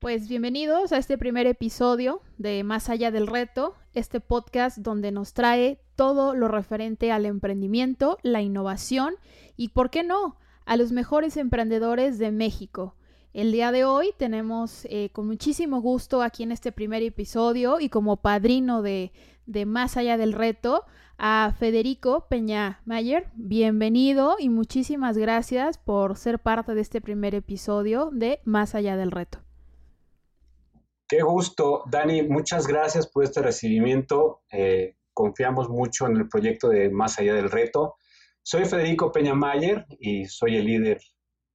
Pues bienvenidos a este primer episodio de Más allá del reto, este podcast donde nos trae todo lo referente al emprendimiento, la innovación y, ¿por qué no?, a los mejores emprendedores de México. El día de hoy tenemos eh, con muchísimo gusto aquí en este primer episodio y como padrino de, de Más allá del reto a Federico Peña Mayer. Bienvenido y muchísimas gracias por ser parte de este primer episodio de Más allá del reto. Qué gusto, Dani. Muchas gracias por este recibimiento. Eh, confiamos mucho en el proyecto de Más allá del reto. Soy Federico Peña Mayer y soy el líder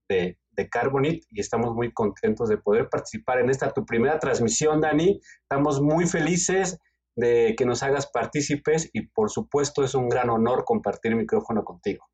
de, de Carbonit y estamos muy contentos de poder participar en esta tu primera transmisión, Dani. Estamos muy felices de que nos hagas partícipes y por supuesto es un gran honor compartir micrófono contigo.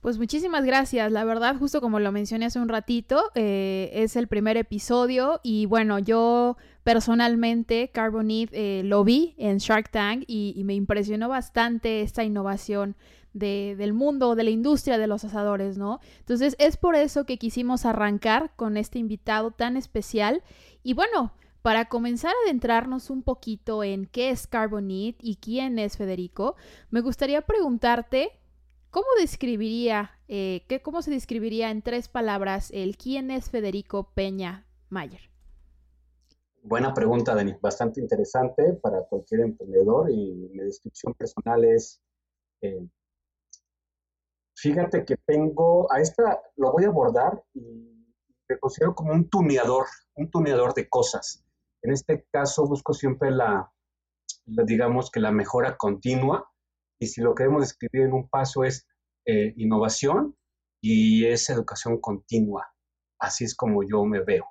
Pues muchísimas gracias. La verdad, justo como lo mencioné hace un ratito, eh, es el primer episodio y bueno, yo personalmente Carbonit eh, lo vi en Shark Tank y, me impresionó bastante esta innovación del mundo, de la industria de los asadores, ¿no? Entonces es por eso que quisimos arrancar con este invitado tan especial y bueno, para comenzar a adentrarnos un poquito en qué es Carbonit y quién es Federico, me gustaría preguntarte ¿Cómo describiría, eh, cómo se describiría en tres palabras el quién es Federico Peña Mayer? Buena pregunta, Dani. Bastante interesante para cualquier emprendedor y mi descripción personal es, eh, fíjate que tengo, a esta lo voy a abordar y me considero como un tuneador, un tuneador de cosas. En este caso busco siempre la digamos que la mejora continua y si lo queremos describir en un paso es eh, innovación y es educación continua. Así es como yo me veo.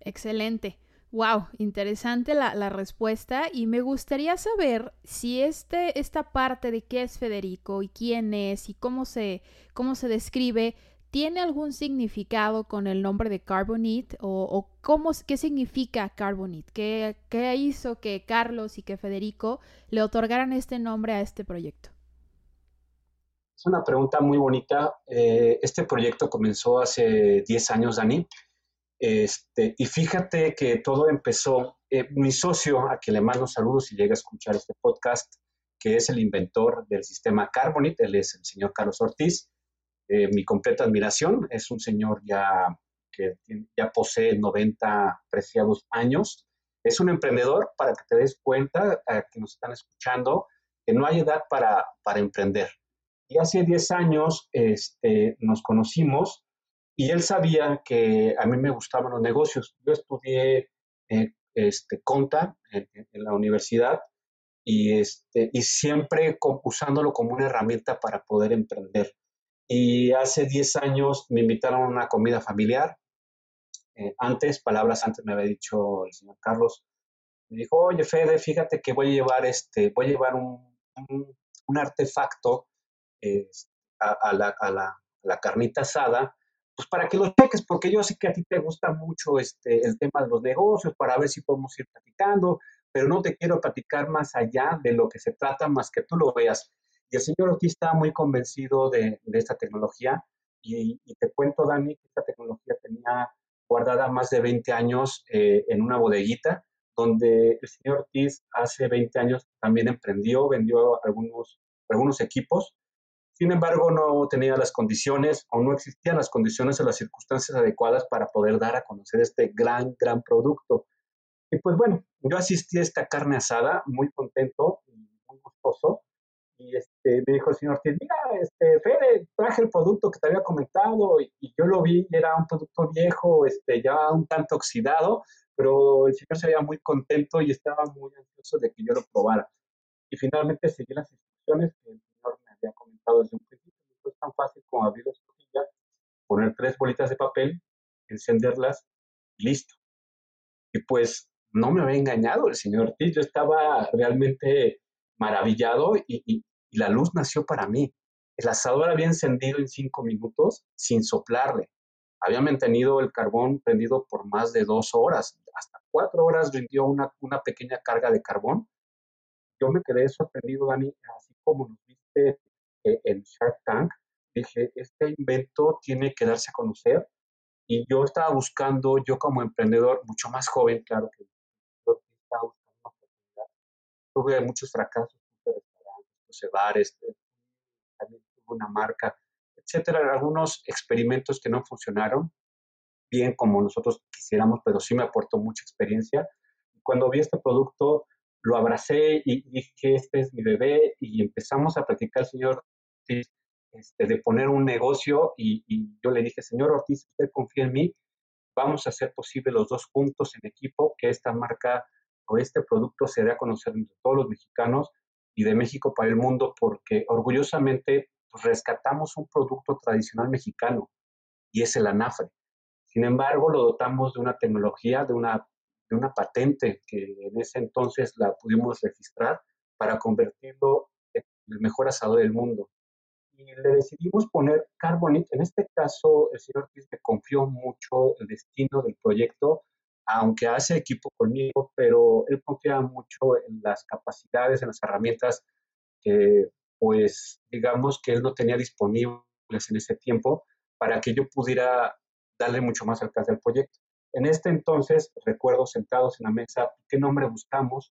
Excelente. Wow, interesante la, respuesta y me gustaría saber si este, esta parte de qué es Federico y quién es y cómo se, cómo se describe ¿Tiene algún significado con el nombre de Carbonite o, cómo, qué significa Carbonite? ¿Qué, ¿Qué, hizo que Carlos y que Federico le otorgaran este nombre a este proyecto? Es una pregunta muy bonita. Eh, este proyecto comenzó hace 10 años, Dani. Este, y fíjate que todo empezó, eh, mi socio, a quien le mando saludos si llega a escuchar este podcast, que es el inventor del sistema Carbonite, él es el señor Carlos Ortiz eh, mi completa admiración. Es un señor ya que ya posee 90 preciados años. Es un emprendedor para que te des cuenta, eh, que nos están escuchando, que no hay edad para, para emprender. Y hace 10 años este, nos conocimos y él sabía que a mí me gustaban los negocios. Yo estudié eh, este, conta en, en, la universidad y, este, y siempre usándolo como una herramienta para poder emprender. Y hace 10 años me invitaron a una comida familiar. Eh, antes, palabras antes me había dicho el señor Carlos, me dijo, oye Fede, fíjate que voy a llevar, este, voy a llevar un, un, artefacto a, la, a, la, la, carnita asada, pues para que lo cheques, porque yo sé que a ti te gusta mucho este, el tema de los negocios, para ver si podemos ir platicando, pero no te quiero platicar más allá de lo que se trata, más que tú lo veas. Y el señor Ortiz estaba muy convencido de, esta tecnología y, te cuento, Dani, que esta tecnología tenía guardada más de 20 años eh, en una bodeguita, donde el señor Ortiz hace 20 años también emprendió, vendió algunos, algunos equipos. Sin embargo, no tenía las condiciones o no existían las condiciones o las circunstancias adecuadas para poder dar a conocer este gran, gran producto. Y pues bueno, yo asistí a esta carne asada muy contento y muy gustoso y este, me dijo el señor mira, este, Fede, traje el producto que te había comentado y, yo lo vi y era un producto viejo, este, ya un tanto oxidado, pero el señor se veía muy contento y estaba muy ansioso de que yo lo probara. Y finalmente seguí las instrucciones que el señor me había comentado desde un principio. Es tan fácil como abrir la escotilla, poner tres bolitas de papel, encenderlas y listo. Y pues no me había engañado el señor Ortiz, yo estaba realmente maravillado y, y la luz nació para mí. El asador había encendido en cinco minutos sin soplarle. Había mantenido el carbón prendido por más de dos horas, hasta cuatro horas rindió una, una pequeña carga de carbón. Yo me quedé sorprendido, Dani, así como nos viste eh, en Shark Tank. Dije, este invento tiene que darse a conocer Y yo estaba buscando, yo como emprendedor, mucho más joven, claro que estaba buscando una oportunidad. Tuve muchos fracasos, restaurantes, bares, eh, también tuve una marca, etcétera, algunos experimentos que no funcionaron bien como nosotros quisiéramos, pero sí me aportó mucha experiencia. Cuando vi este producto, lo abracé y dije, este es mi bebé, y empezamos a practicar, señor este, de poner un negocio y, yo le dije, señor Ortiz, usted confía en mí, vamos a hacer posible los dos juntos en equipo que esta marca o este producto se dé a conocer entre todos los mexicanos y de México para el mundo, porque orgullosamente pues, rescatamos un producto tradicional mexicano y es el anafre. Sin embargo, lo dotamos de una tecnología, de una, de una patente que en ese entonces la pudimos registrar para convertirlo en el mejor asado del mundo y le decidimos poner Carbonite. En este caso, el señor Ortiz me confió mucho el destino del proyecto, aunque hace equipo conmigo, pero él confía mucho en las capacidades, en las herramientas que, pues, digamos que él no tenía disponibles en ese tiempo para que yo pudiera darle mucho más alcance al proyecto. En este entonces, recuerdo sentados en la mesa, ¿qué nombre buscamos?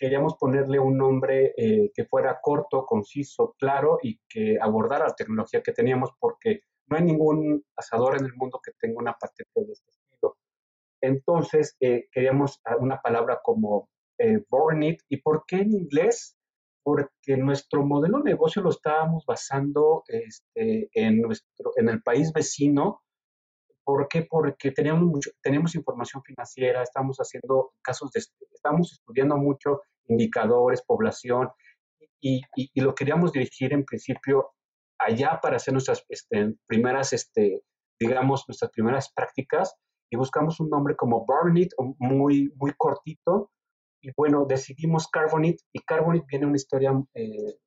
queríamos ponerle un nombre eh, que fuera corto, conciso, claro y que abordara la tecnología que teníamos porque no hay ningún asador en el mundo que tenga una patente de este. Entonces, eh, queríamos una palabra como eh, Born It. ¿Y por qué en inglés? Porque nuestro modelo de negocio lo estábamos basando este, en, nuestro, en el país vecino ¿Por qué? Porque teníamos, mucho, teníamos información financiera, estamos haciendo casos de, estamos estudiando mucho indicadores, población, y, y, lo queríamos dirigir en principio allá para hacer nuestras este, primeras, este, digamos, nuestras primeras prácticas, y buscamos un nombre como Barnit, muy, muy cortito, y bueno, decidimos Carbonit, y Carbonit viene una historia eh,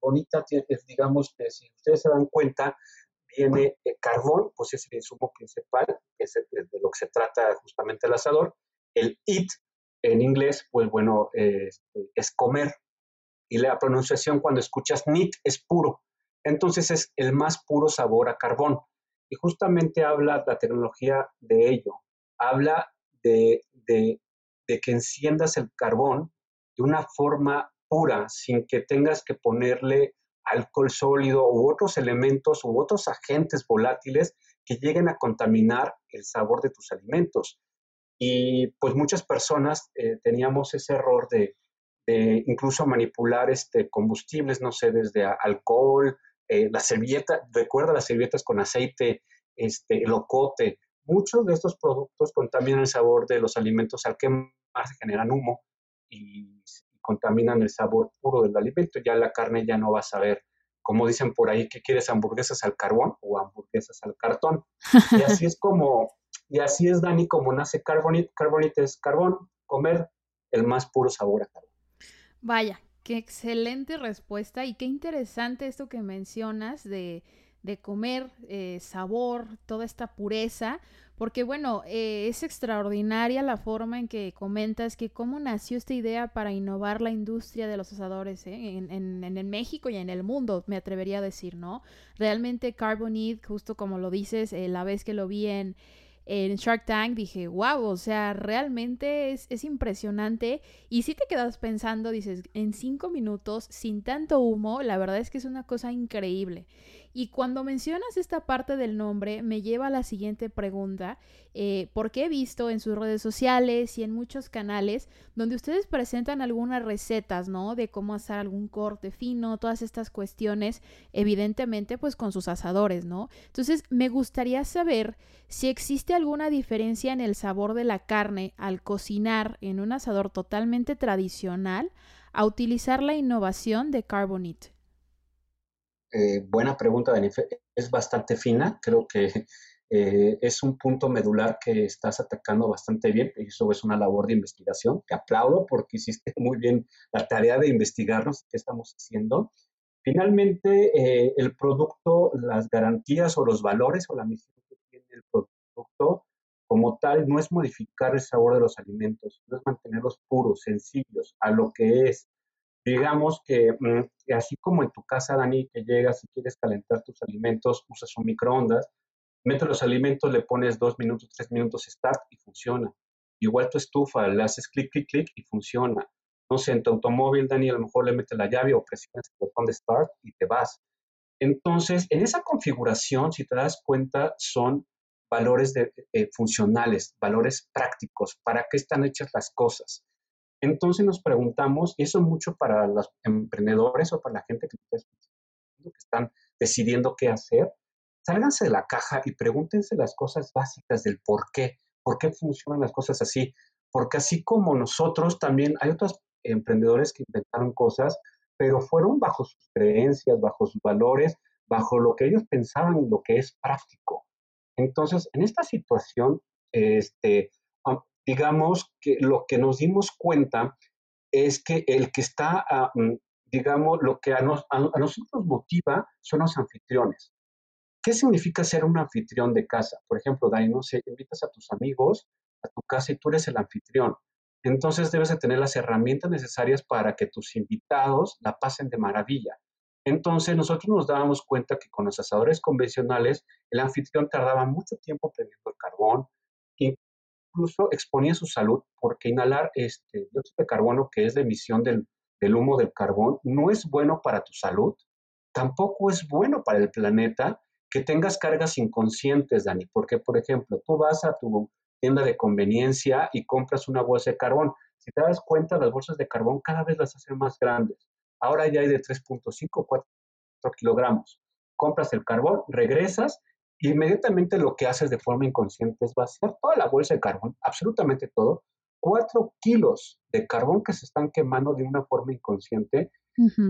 bonita, digamos, que si ustedes se dan cuenta, viene el carbón, pues es el insumo principal, es de lo que se trata justamente el asador. El it en inglés, pues bueno, este, es comer. Y la pronunciación cuando escuchas nit es puro. Entonces es el más puro sabor a carbón. Y justamente habla la tecnología de ello. Habla de, de, de que enciendas el carbón de una forma pura, sin que tengas que ponerle alcohol sólido u otros elementos u otros agentes volátiles que lleguen a contaminar el sabor de tus alimentos. Y pues muchas personas eh, teníamos ese error de, incluso manipular este, combustibles, no sé, desde alcohol, eh, la servilleta, recuerda las servilletas con aceite, este, el ocote, muchos de estos productos contaminan el sabor de los alimentos al que más generan humo y contaminan el sabor puro del alimento. Ya la carne ya no va a saber, como dicen por ahí, que quieres hamburguesas al carbón o hamburguesas al cartón. Y así es como, y así es, Dani, como nace Carbonite. Carbonite es carbón, comer el más puro sabor a carbón. Vaya, qué excelente respuesta y qué interesante esto que mencionas de, de comer eh, sabor, toda esta pureza, porque bueno, eh, es extraordinaria la forma en que comentas que cómo nació esta idea para innovar la industria de los asadores ¿eh? en, en, en, México y en el mundo, me atrevería a decir, ¿no? Realmente Carbonite, justo como lo dices, eh, la vez que lo vi en, en Shark Tank, dije, wow, o sea, realmente es, es impresionante. Y si te quedas pensando, dices, en cinco minutos, sin tanto humo, la verdad es que es una cosa increíble. Y cuando mencionas esta parte del nombre, me lleva a la siguiente pregunta, eh, porque he visto en sus redes sociales y en muchos canales donde ustedes presentan algunas recetas, ¿no? De cómo hacer algún corte fino, todas estas cuestiones, evidentemente pues con sus asadores, ¿no? Entonces, me gustaría saber si existe alguna diferencia en el sabor de la carne al cocinar en un asador totalmente tradicional a utilizar la innovación de Carbonite. Eh, buena pregunta, Dani. Es bastante fina. Creo que eh, es un punto medular que estás atacando bastante bien. Eso es una labor de investigación. Te aplaudo porque hiciste muy bien la tarea de investigarnos qué estamos haciendo. Finalmente, eh, el producto, las garantías o los valores o la misión que tiene el producto como tal no es modificar el sabor de los alimentos, no es mantenerlos puros, sencillos, a lo que es digamos mm, que, así como en tu casa, Dani, que llegas y quieres calentar tus alimentos, usas un microondas, Mete los alimentos, le pones dos minutos, tres minutos, start y funciona. Igual tu estufa, le haces clic, clic, clic y funciona. No sé, en tu automóvil, Dani, a lo mejor le metes la llave o presionas el botón de start y te vas. Entonces, en esa configuración, si te das cuenta, son valores eh, funcionales, valores prácticos, para qué están hechas las cosas. Entonces nos preguntamos, y eso mucho para los emprendedores o para la gente que, están decidiendo qué hacer, sálganse de la caja y pregúntense las cosas básicas del por qué, por qué funcionan las cosas así. Porque así como nosotros, también hay otros emprendedores que inventaron cosas, pero fueron bajo sus creencias, bajo sus valores, bajo lo que ellos pensaban, lo que es práctico. Entonces, en esta situación, este, digamos que lo que nos dimos cuenta es que el que está, ah, mm, digamos, lo que a, nosotros motiva son los anfitriones. ¿Qué significa ser un anfitrión de casa? Por ejemplo, Dani, no sé, invitas a tus amigos a tu casa y tú eres el anfitrión. Entonces debes de tener las herramientas necesarias para que tus invitados la pasen de maravilla. Entonces nosotros nos dábamos cuenta que con los asadores convencionales el anfitrión tardaba mucho tiempo prendiendo el carbón, incluso exponía su salud porque inhalar este dióxido de carbono, que es la emisión del, del humo del carbón, no es bueno para tu salud, tampoco es bueno para el planeta que tengas cargas inconscientes, Dani, porque, por ejemplo, tú vas a tu tienda de conveniencia y compras una bolsa de carbón. Si te das cuenta, las bolsas de carbón cada vez las hacen más grandes. Ahora ya hay de 3.5, 4 kilogramos. Compras el carbón, regresas inmediatamente lo que haces de forma inconsciente es vaciar toda la bolsa de carbón, absolutamente todo, cuatro kilos de carbón que se están quemando de una forma inconsciente.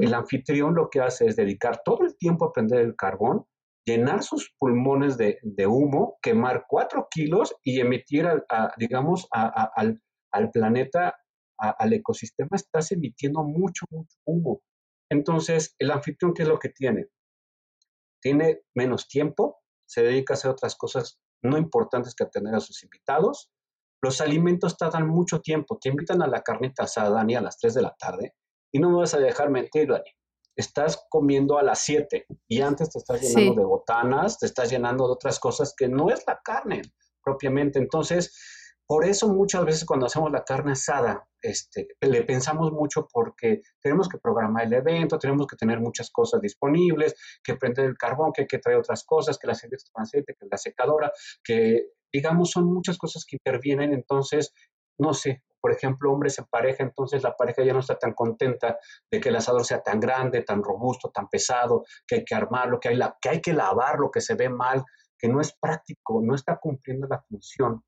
El anfitrión lo que hace es dedicar todo el tiempo a prender el carbón, llenar sus pulmones de, humo, quemar cuatro kilos y emitir, digamos, al, al, planeta, al ecosistema, estás emitiendo mucho, mucho humo. Entonces, el anfitrión, ¿qué es lo que tiene? Tiene menos tiempo, se dedica a hacer otras cosas no importantes que atender a sus invitados. Los alimentos tardan mucho tiempo. Te invitan a la carnita asada, Dani, a las 3 de la tarde. Y no me vas a dejar mentir, Dani. Estás comiendo a las 7 y antes te estás llenando de botanas, te estás llenando de otras cosas que no es la carne propiamente. Entonces, por eso muchas veces cuando hacemos la carne asada, este, le pensamos mucho porque tenemos que programar el evento, tenemos que tener muchas cosas disponibles, que prender el carbón, que hay que traer otras cosas, que la servilleta aceite, que la secadora, que digamos son muchas cosas que intervienen. Entonces, no sé, por ejemplo, hombres en pareja, entonces la pareja ya no está tan contenta de que el asador sea tan grande, tan robusto, tan pesado, que hay que armarlo, que hay, la, que, hay que lavarlo, que se ve mal, que no es práctico, no está cumpliendo la función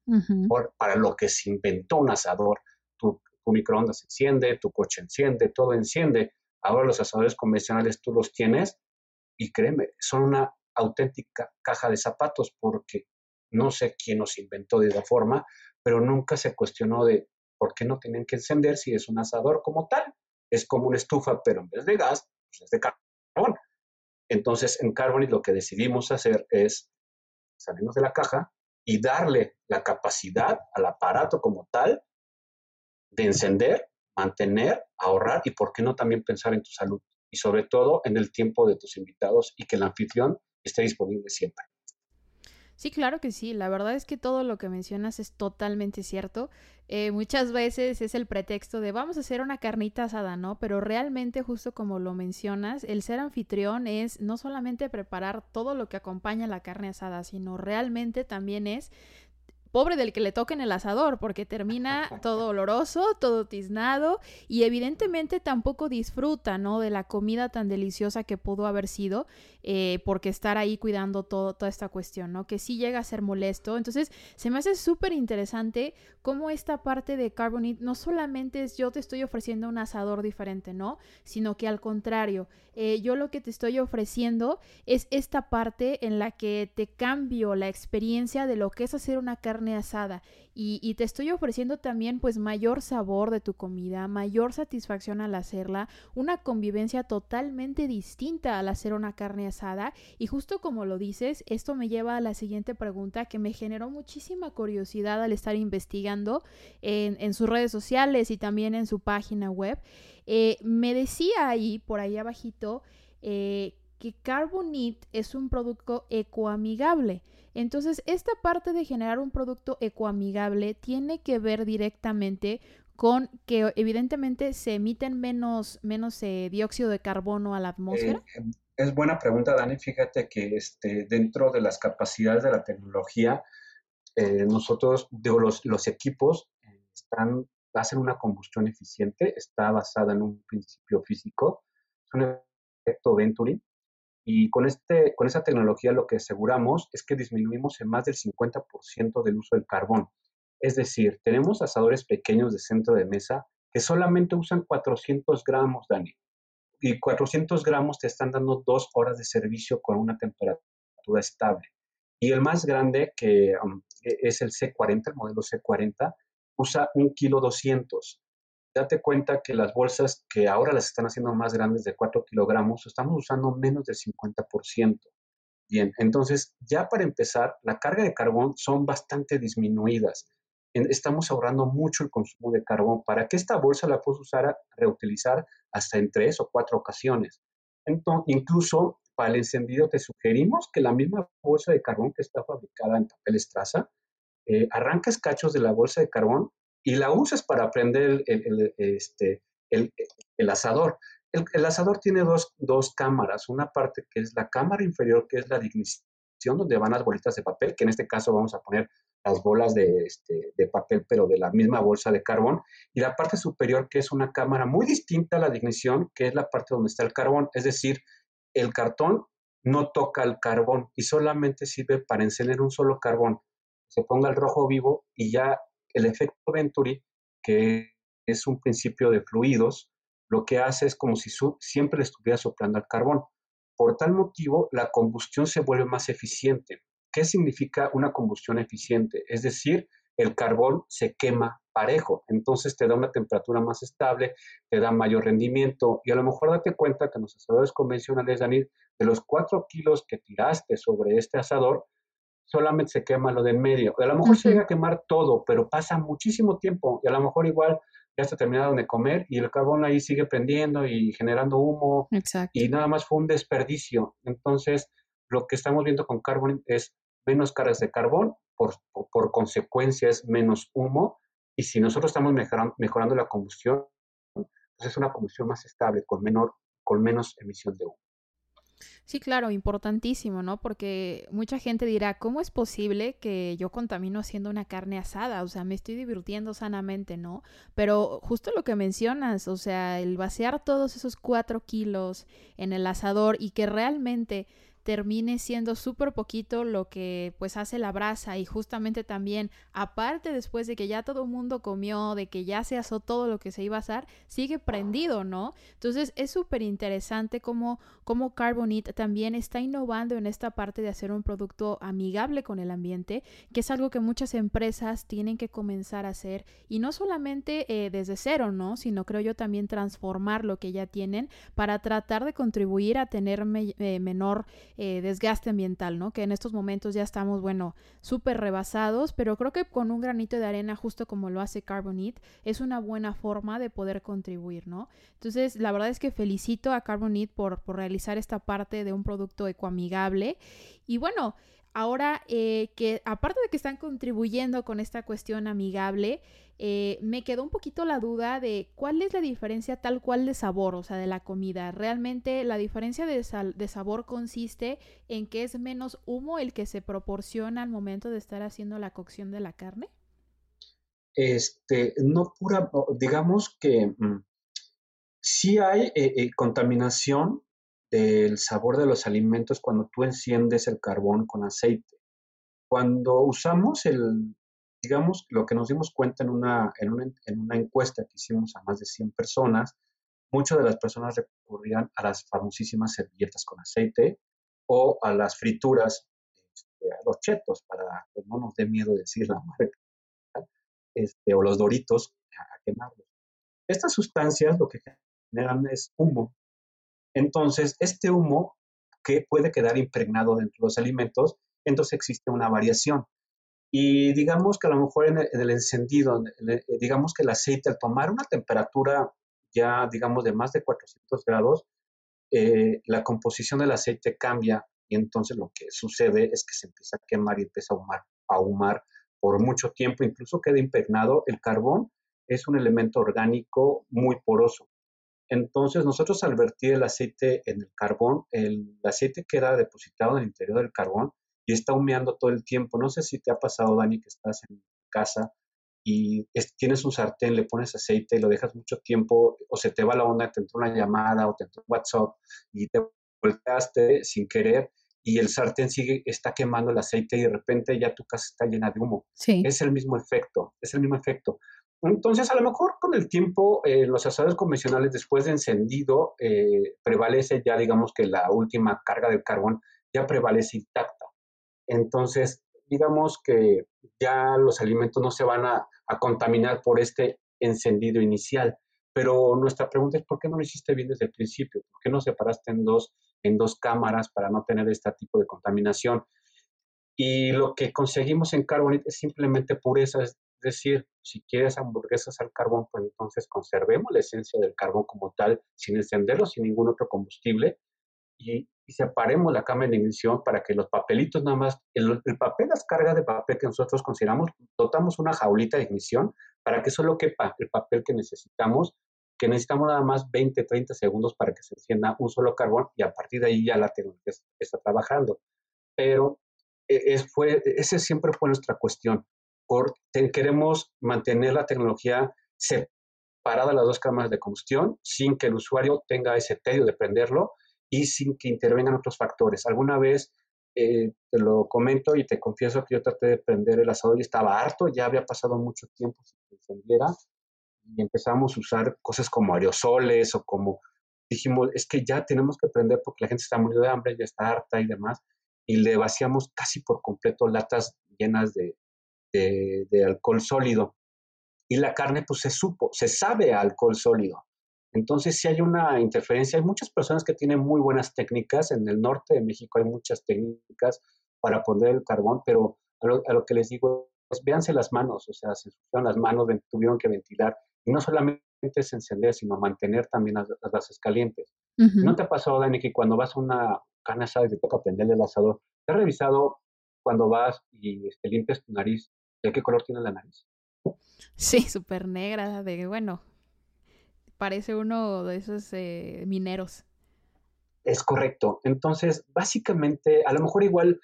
para lo que se inventó un asador. Tu, microondas se enciende, tu coche enciende, todo enciende. Ahora los asadores convencionales tú los tienes y créeme, son una auténtica caja de zapatos porque no sé quién los inventó de esa forma, pero nunca se cuestionó de por qué no tienen que encender si es un asador como tal. Es como una estufa, pero en vez de gas, pues es de carbón. Entonces, en Carbonite lo que decidimos hacer es salirnos de la caja y darle la capacidad al aparato como tal de encender, mantener, ahorrar y, por qué no, también pensar en tu salud y sobre todo en el tiempo de tus invitados y que el anfitrión esté disponible siempre. Sí, claro que sí. La verdad es que todo lo que mencionas es totalmente cierto. Eh, muchas veces es el pretexto de vamos a hacer una carnita asada, ¿no? Pero realmente, justo como lo mencionas, el ser anfitrión es no solamente preparar todo lo que acompaña la carne asada, sino realmente también es pobre del que le toque en el asador, porque termina todo oloroso, todo tiznado y evidentemente tampoco disfruta, ¿no? De la comida tan deliciosa que pudo haber sido, eh, porque estar ahí cuidando toda esta cuestión, ¿no? Que sí llega a ser molesto. Entonces, se me hace súper interesante cómo esta parte de Carbonite no solamente es yo te estoy ofreciendo un asador diferente, ¿no? Sino que al contrario, eh, yo lo que te estoy ofreciendo es esta parte en la que te cambio la experiencia de lo que es hacer una carne asada y, te estoy ofreciendo también pues mayor sabor de tu comida, mayor satisfacción al hacerla, una convivencia totalmente distinta al hacer una carne asada y justo como lo dices, esto me lleva a la siguiente pregunta que me generó muchísima curiosidad al estar investigando en, sus redes sociales y también en su página web. Eh, me decía ahí, por ahí abajito, eh, que Carbonite es un producto ecoamigable. Entonces, esta parte de generar un producto ecoamigable tiene que ver directamente con que evidentemente se emiten menos, menos eh, dióxido de carbono a la atmósfera? Eh, es buena pregunta, Dani. Fíjate que este, dentro de las capacidades de la tecnología, eh, nosotros, digo, los, los equipos están, hacen una combustión eficiente, está basada en un principio físico, es un efecto Venturi, y con, este, con esa tecnología lo que aseguramos es que disminuimos en más del 50% del uso del carbón. Es decir, tenemos asadores pequeños de centro de mesa que solamente usan 400 gramos, Dani. Y 400 gramos te están dando dos horas de servicio con una temperatura estable. Y el más grande, que um, e-, es el C40, el modelo C40, usa un kilo 200. Date cuenta que las bolsas que ahora las están haciendo más grandes de 4 kilogramos, estamos usando menos del 50%. Bien, entonces ya para empezar, la carga de carbón son bastante disminuidas estamos ahorrando mucho el consumo de carbón para que esta bolsa la puedas usar, reutilizar hasta en tres o cuatro ocasiones. Entonces, incluso para el encendido te sugerimos que la misma bolsa de carbón que está fabricada en papel estraza, eh, arrancas cachos de la bolsa de carbón y la usas para prender el, este, el, el asador. El, asador tiene dos, dos, cámaras, una parte que es la cámara inferior, que es la ignición, donde van las bolitas de papel, que en este caso vamos a poner las bolas de, este, de papel, pero de la misma bolsa de carbón, y la parte superior, que es una cámara muy distinta a la de ignición, que es la parte donde está el carbón, es decir, el cartón no toca el carbón y solamente sirve para encender un solo carbón. Se ponga el rojo vivo y ya el efecto Venturi, que es un principio de fluidos, lo que hace es como si siempre le estuviera soplando al carbón. Por tal motivo, la combustión se vuelve más eficiente. ¿Qué significa una combustión eficiente? Es decir, el carbón se quema parejo, entonces te da una temperatura más estable, te da mayor rendimiento y a lo mejor date cuenta que en los asadores convencionales, Dani, de los cuatro kilos que tiraste sobre este asador, solamente se quema lo de medio. A lo mejor se llega a quemar todo, pero pasa muchísimo tiempo y a lo mejor igual ya está terminado de comer y el carbón ahí sigue prendiendo y generando humo y nada más fue un desperdicio. Entonces, lo que estamos viendo con carbón es menos cargas de carbón, por, por, consecuencia es menos humo, y si nosotros estamos mejorando, mejorando la combustión, pues es una combustión más estable, con, menor, con menos emisión de humo. Sí, claro, importantísimo, ¿no? Porque mucha gente dirá, ¿cómo es posible que yo contamino haciendo una carne asada? O sea, me estoy divirtiendo sanamente, ¿no? Pero justo lo que mencionas, o sea, el vaciar todos esos cuatro kilos en el asador y que realmente termine siendo súper poquito lo que pues hace la brasa y justamente también aparte después de que ya todo el mundo comió, de que ya se asó todo lo que se iba a asar, sigue prendido, ¿no? Entonces es súper interesante cómo, cómo también está innovando en esta parte de hacer un producto amigable con el ambiente, que es algo que muchas empresas tienen que comenzar a hacer y no solamente eh, desde cero, ¿no? Sino creo yo también transformar lo que ya tienen para tratar de contribuir a tener eh, menor eh, desgaste ambiental, ¿no? Que en estos momentos ya estamos, bueno, súper rebasados, pero creo que con un granito de arena, justo como lo hace Carbonite, es una buena forma de poder contribuir, ¿no? Entonces, la verdad es que felicito a Carbonite por, por realizar esta parte de un producto ecoamigable. Y bueno, ahora eh, que aparte de que están contribuyendo con esta cuestión amigable, eh, me quedó un poquito la duda de cuál es la diferencia tal cual de sabor, o sea, de la comida. Realmente la diferencia de, sabor consiste en que es menos humo el que se proporciona al momento de estar haciendo la cocción de la carne. Este, no pura, digamos que mm, sí hay eh, contaminación del sabor de los alimentos cuando tú enciendes el carbón con aceite. Cuando usamos el, digamos, lo que nos dimos cuenta en una, en una, en una encuesta que hicimos a más de 100 personas, muchas de las personas recurrían a las famosísimas servilletas con aceite o a las frituras, este, a los chetos, para que no nos dé miedo decir la marca, este, o los doritos, a, quemarlos. Estas sustancias lo que generan es humo. Entonces, este humo que puede quedar impregnado dentro de los alimentos, entonces existe una variación. Y digamos que a lo mejor en el, encendido, digamos que el aceite al tomar una temperatura ya, digamos, de más de 400 grados, eh, la composición del aceite cambia y entonces lo que sucede es que se empieza a quemar y empieza a ahumar, a ahumar por mucho tiempo, incluso queda impregnado. El carbón es un elemento orgánico muy poroso. Entonces nosotros al vertir el aceite en el carbón, el aceite queda depositado en el interior del carbón y está humeando todo el tiempo. No sé si te ha pasado, Dani, que estás en casa y tienes un sartén, le pones aceite y lo dejas mucho tiempo, o se te va la onda, te entró una llamada o te entró un WhatsApp y te volteaste sin querer y el sartén sigue, está quemando el aceite y de repente ya tu casa está llena de humo. Sí. Es el mismo efecto, es el mismo efecto. Entonces, a lo mejor con el tiempo, eh, los asadores convencionales, después de encendido, eh, prevalece ya, digamos que la última carga del carbón ya prevalece intacta. Entonces, digamos que ya los alimentos no se van a, contaminar por este encendido inicial. Pero nuestra pregunta es, ¿por qué no lo hiciste bien desde el principio? ¿Por qué no separaste en dos, en dos cámaras para no tener este tipo de contaminación? Y lo que conseguimos en Carbonite es simplemente pureza, decir, si quieres hamburguesas al carbón, pues entonces conservemos la esencia del carbón como tal, sin encenderlo, sin ningún otro combustible, y, separemos la cámara de ignición para que los papelitos nada más, el, papel, las cargas de papel que nosotros consideramos, dotamos una jaulita de ignición para que solo quepa el papel que necesitamos, que necesitamos nada más 20, 30 segundos para que se encienda un solo carbón y a partir de ahí ya la tecnología está trabajando. Pero e, es, fue, esa siempre fue nuestra cuestión. Queremos mantener la tecnología separada de las dos cámaras de combustión sin que el usuario tenga ese tedio de prenderlo y sin que intervengan otros factores. Alguna vez eh, te lo comento y te confieso que yo traté de prender el asador y estaba harto, ya había pasado mucho tiempo sin que encendiera y empezamos a usar cosas como aerosoles o como dijimos, es que ya tenemos que prender porque la gente está muriendo de hambre, ya está harta y demás, y le vaciamos casi por completo latas llenas de, de, de alcohol sólido. Y la carne pues se supo, se sabe a alcohol sólido. Entonces, si hay una interferencia, hay muchas personas que tienen muy buenas técnicas. En el norte de México hay muchas técnicas para poner el carbón, pero a lo, que les digo es, véanse las manos, o sea, se ensuciaron las manos, tuvieron que ventilar. Y no solamente es encender, sino mantener también las, bases calientes. ¿No te ha pasado, Dani, que cuando vas a una carne asada y te toca prenderle el asador, ¿te has revisado cuando vas y este, limpias tu nariz, de qué color tiene la nariz? Sí, súper negra, de bueno, parece uno de esos eh, mineros. Es correcto. Entonces, básicamente, a lo mejor igual,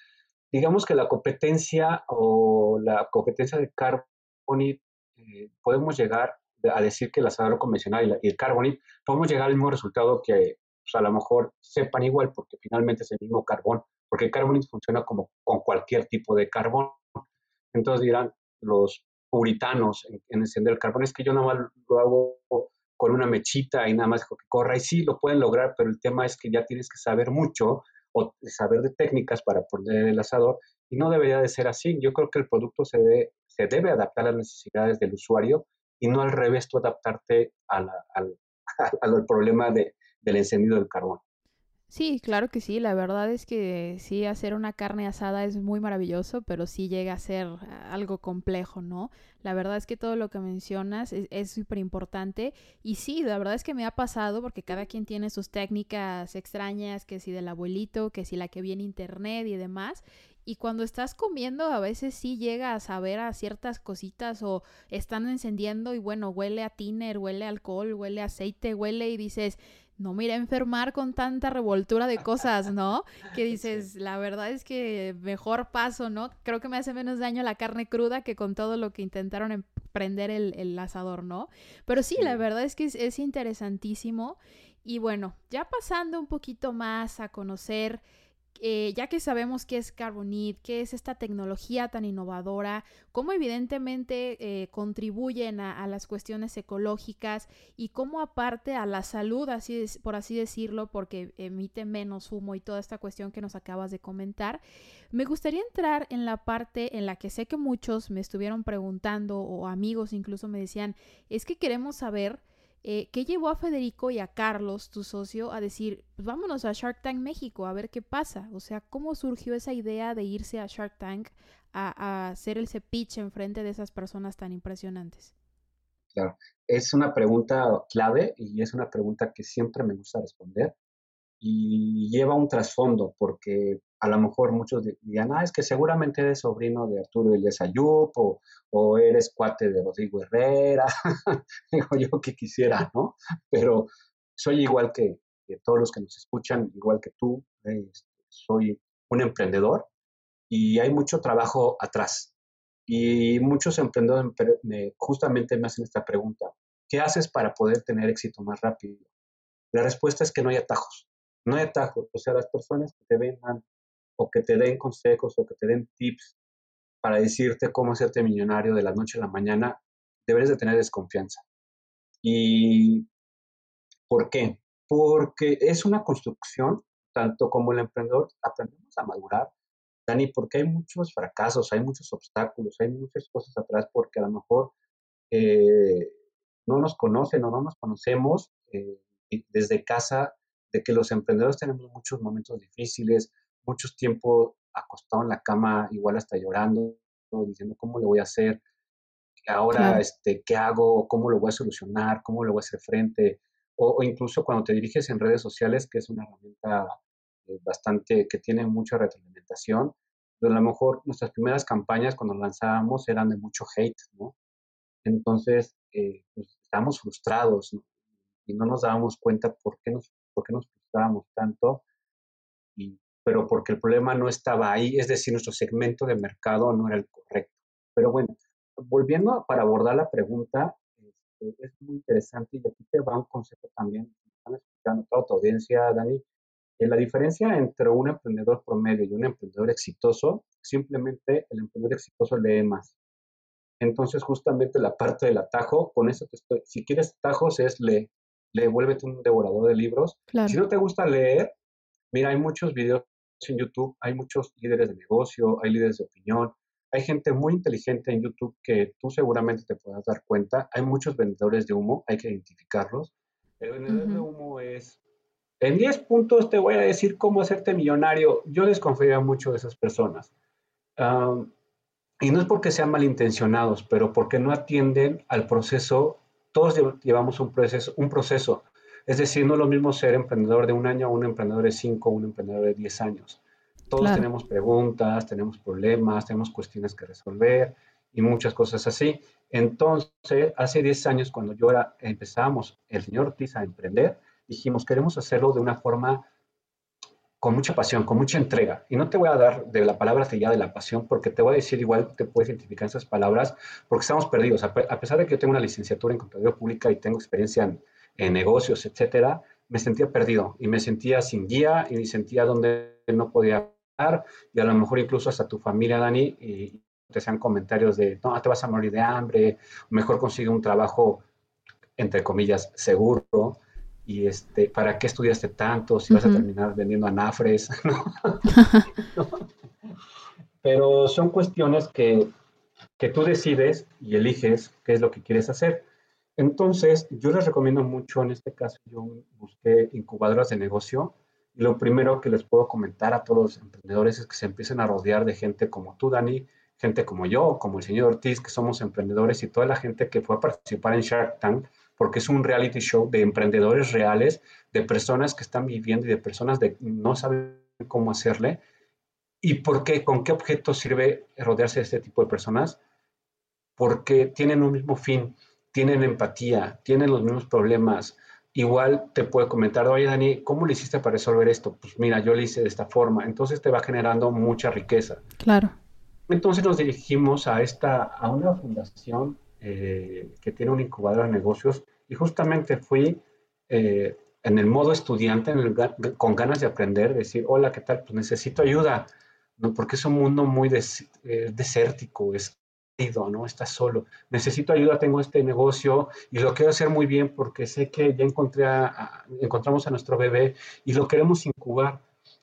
digamos que la competencia o la competencia de Carbonit, eh, podemos llegar a decir que el asador convencional y, el Carbonit, podemos llegar al mismo resultado que pues, a lo mejor sepan igual, porque finalmente es el mismo carbón, porque el Carbonit funciona como con cualquier tipo de carbón. Entonces dirán los puritanos en, en encender el carbón, es que yo nada más lo hago con una mechita y nada más que corra. Y sí, lo pueden lograr, pero el tema es que ya tienes que saber mucho o saber de técnicas para poner el asador y no debería de ser así. Yo creo que el producto se debe, se debe adaptar a las necesidades del usuario y no al revés tú adaptarte al, al, problema de, del encendido del carbón. Sí, claro que sí. La verdad es que sí, hacer una carne asada es muy maravilloso, pero sí llega a ser algo complejo, ¿no? La verdad es que todo lo que mencionas es súper importante. Y sí, la verdad es que me ha pasado porque cada quien tiene sus técnicas extrañas, que si del abuelito, que si la que viene internet y demás. Y cuando estás comiendo, a veces sí llega a saber a ciertas cositas o están encendiendo y bueno, huele a tiner, huele alcohol, huele a aceite, huele y dices, no me iré a enfermar con tanta revoltura de cosas, ¿no? Que dices, la verdad es que mejor paso, ¿no? Creo que me hace menos daño la carne cruda que con todo lo que intentaron emprender el, el asador, ¿no? Pero sí, la verdad es que es, es interesantísimo. Y bueno, ya pasando un poquito más a conocer eh, ya que sabemos qué es Carbonit, qué es esta tecnología tan innovadora, cómo evidentemente eh, contribuyen a, las cuestiones ecológicas y cómo aparte a la salud, así por así decirlo, porque emite menos humo y toda esta cuestión que nos acabas de comentar, me gustaría entrar en la parte en la que sé que muchos me estuvieron preguntando o amigos incluso me decían, es que queremos saber eh, ¿Qué llevó a Federico y a Carlos, tu socio, a decir, pues vámonos a Shark Tank México a ver qué pasa? O sea, ¿cómo surgió esa idea de irse a Shark Tank a, hacer el pitch en frente de esas personas tan impresionantes? Claro, es una pregunta clave y es una pregunta que siempre me gusta responder. Y lleva un trasfondo, porque a lo mejor muchos dirían, ah, es que seguramente eres sobrino de Arturo Elias Ayup o, eres cuate de Rodrigo Herrera, digo yo que quisiera, ¿no? Pero soy igual que, todos los que nos escuchan, igual que tú, este, soy un emprendedor y hay mucho trabajo atrás. Y muchos emprendedores me, justamente me hacen esta pregunta, ¿qué haces para poder tener éxito más rápido? La respuesta es que no hay atajos, no hay atajos. O sea, las personas que te vengan o que te den consejos o que te den tips para decirte cómo hacerte millonario de la noche a la mañana, deberes de tener desconfianza. ¿Y por qué? Porque es una construcción, tanto como el emprendedor, aprendemos a madurar, Dani, porque hay muchos fracasos, hay muchos obstáculos, hay muchas cosas atrás, porque a lo mejor eh, no nos conocen o no nos conocemos eh, desde casa, de que los emprendedores tenemos muchos momentos difíciles, muchos tiempos acostado en la cama, igual hasta llorando, diciendo cómo le voy a hacer, ahora este, qué hago, cómo lo voy a solucionar, cómo lo voy a hacer frente, o, incluso cuando te diriges en redes sociales, que es una herramienta eh, bastante, que tiene mucha retroalimentación, pero a lo mejor nuestras primeras campañas cuando lanzábamos eran de mucho hate, ¿no? Entonces, eh, pues, estábamos frustrados y no nos dábamos cuenta por qué nos, por qué nos frustrábamos tanto y pero porque el problema no estaba ahí, es decir, nuestro segmento de mercado no era el correcto. Pero bueno, volviendo para abordar la pregunta, este, es muy interesante y aquí te va un consejo también, están escuchando toda tu audiencia, Dani, la diferencia entre un emprendedor promedio y un emprendedor exitoso, simplemente el emprendedor exitoso lee más. Entonces, justamente la parte del atajo, con eso te estoy, si quieres atajos es lee, lee, vuélvete un devorador de libros. Si no te gusta leer, mira, hay muchos videos en YouTube hay muchos líderes de negocio, hay líderes de opinión, hay gente muy inteligente en YouTube que tú seguramente te puedas dar cuenta. Hay muchos vendedores de humo, hay que identificarlos. El vendedor de humo es, en 10 puntos te voy a decir cómo hacerte millonario. Yo desconfiaría mucho de esas personas. y no es porque sean malintencionados, pero porque no atienden al proceso. Todos llevamos un proceso, un proceso es decir, no es lo mismo ser emprendedor de un año un emprendedor de cinco un emprendedor de diez años. Todos tenemos preguntas, tenemos problemas, tenemos cuestiones que resolver y muchas cosas así. Entonces, hace 10 años, cuando yo era, empezamos el señor Ortiz a emprender, dijimos, queremos hacerlo de una forma con mucha pasión, con mucha entrega. Y no te voy a dar de la palabra ya de la pasión, porque te voy a decir igual, te puedes identificar esas palabras, porque estamos perdidos. A pesar de que yo tengo una licenciatura en Contaduría Pública y tengo experiencia en, en negocios, etcétera, me sentía perdido y me sentía sin guía y me sentía donde no podía estar y a lo mejor incluso hasta tu familia, Dani, y te hacían comentarios de, no, te vas a morir de hambre, mejor consigue un trabajo, entre comillas, seguro, y este, ¿para qué estudiaste tanto si vas a terminar vendiendo anafres? Pero son cuestiones que, que tú decides y eliges qué es lo que quieres hacer. Entonces, yo les recomiendo mucho, en este caso yo busqué incubadoras de negocio y lo primero que les puedo comentar a todos los emprendedores es que se empiecen a rodear de gente como tú, Dani, gente como yo, como el señor Ortiz, que somos emprendedores y toda la gente que fue a participar en Shark Tank, porque es un reality show de emprendedores reales, de personas que están viviendo y de personas que no saben cómo hacerle. ¿Y por qué? ¿Con qué objeto sirve rodearse de este tipo de personas? Porque tienen un mismo fin tienen empatía, tienen los mismos problemas. Igual te puede comentar, oye Dani, ¿cómo le hiciste para resolver esto? Pues mira, yo lo hice de esta forma. Entonces te va generando mucha riqueza. Claro. Entonces nos dirigimos a, esta, a una fundación eh, que tiene un incubador de negocios y justamente fui eh, en el modo estudiante, con ganas de aprender, decir, hola, ¿qué tal? Pues necesito ayuda, ¿no? porque es un mundo muy eh, desértico, es ¿no? Estás solo. Necesito ayuda, tengo este negocio y lo quiero hacer muy bien porque sé que ya encontramos a nuestro bebé y lo queremos incubar.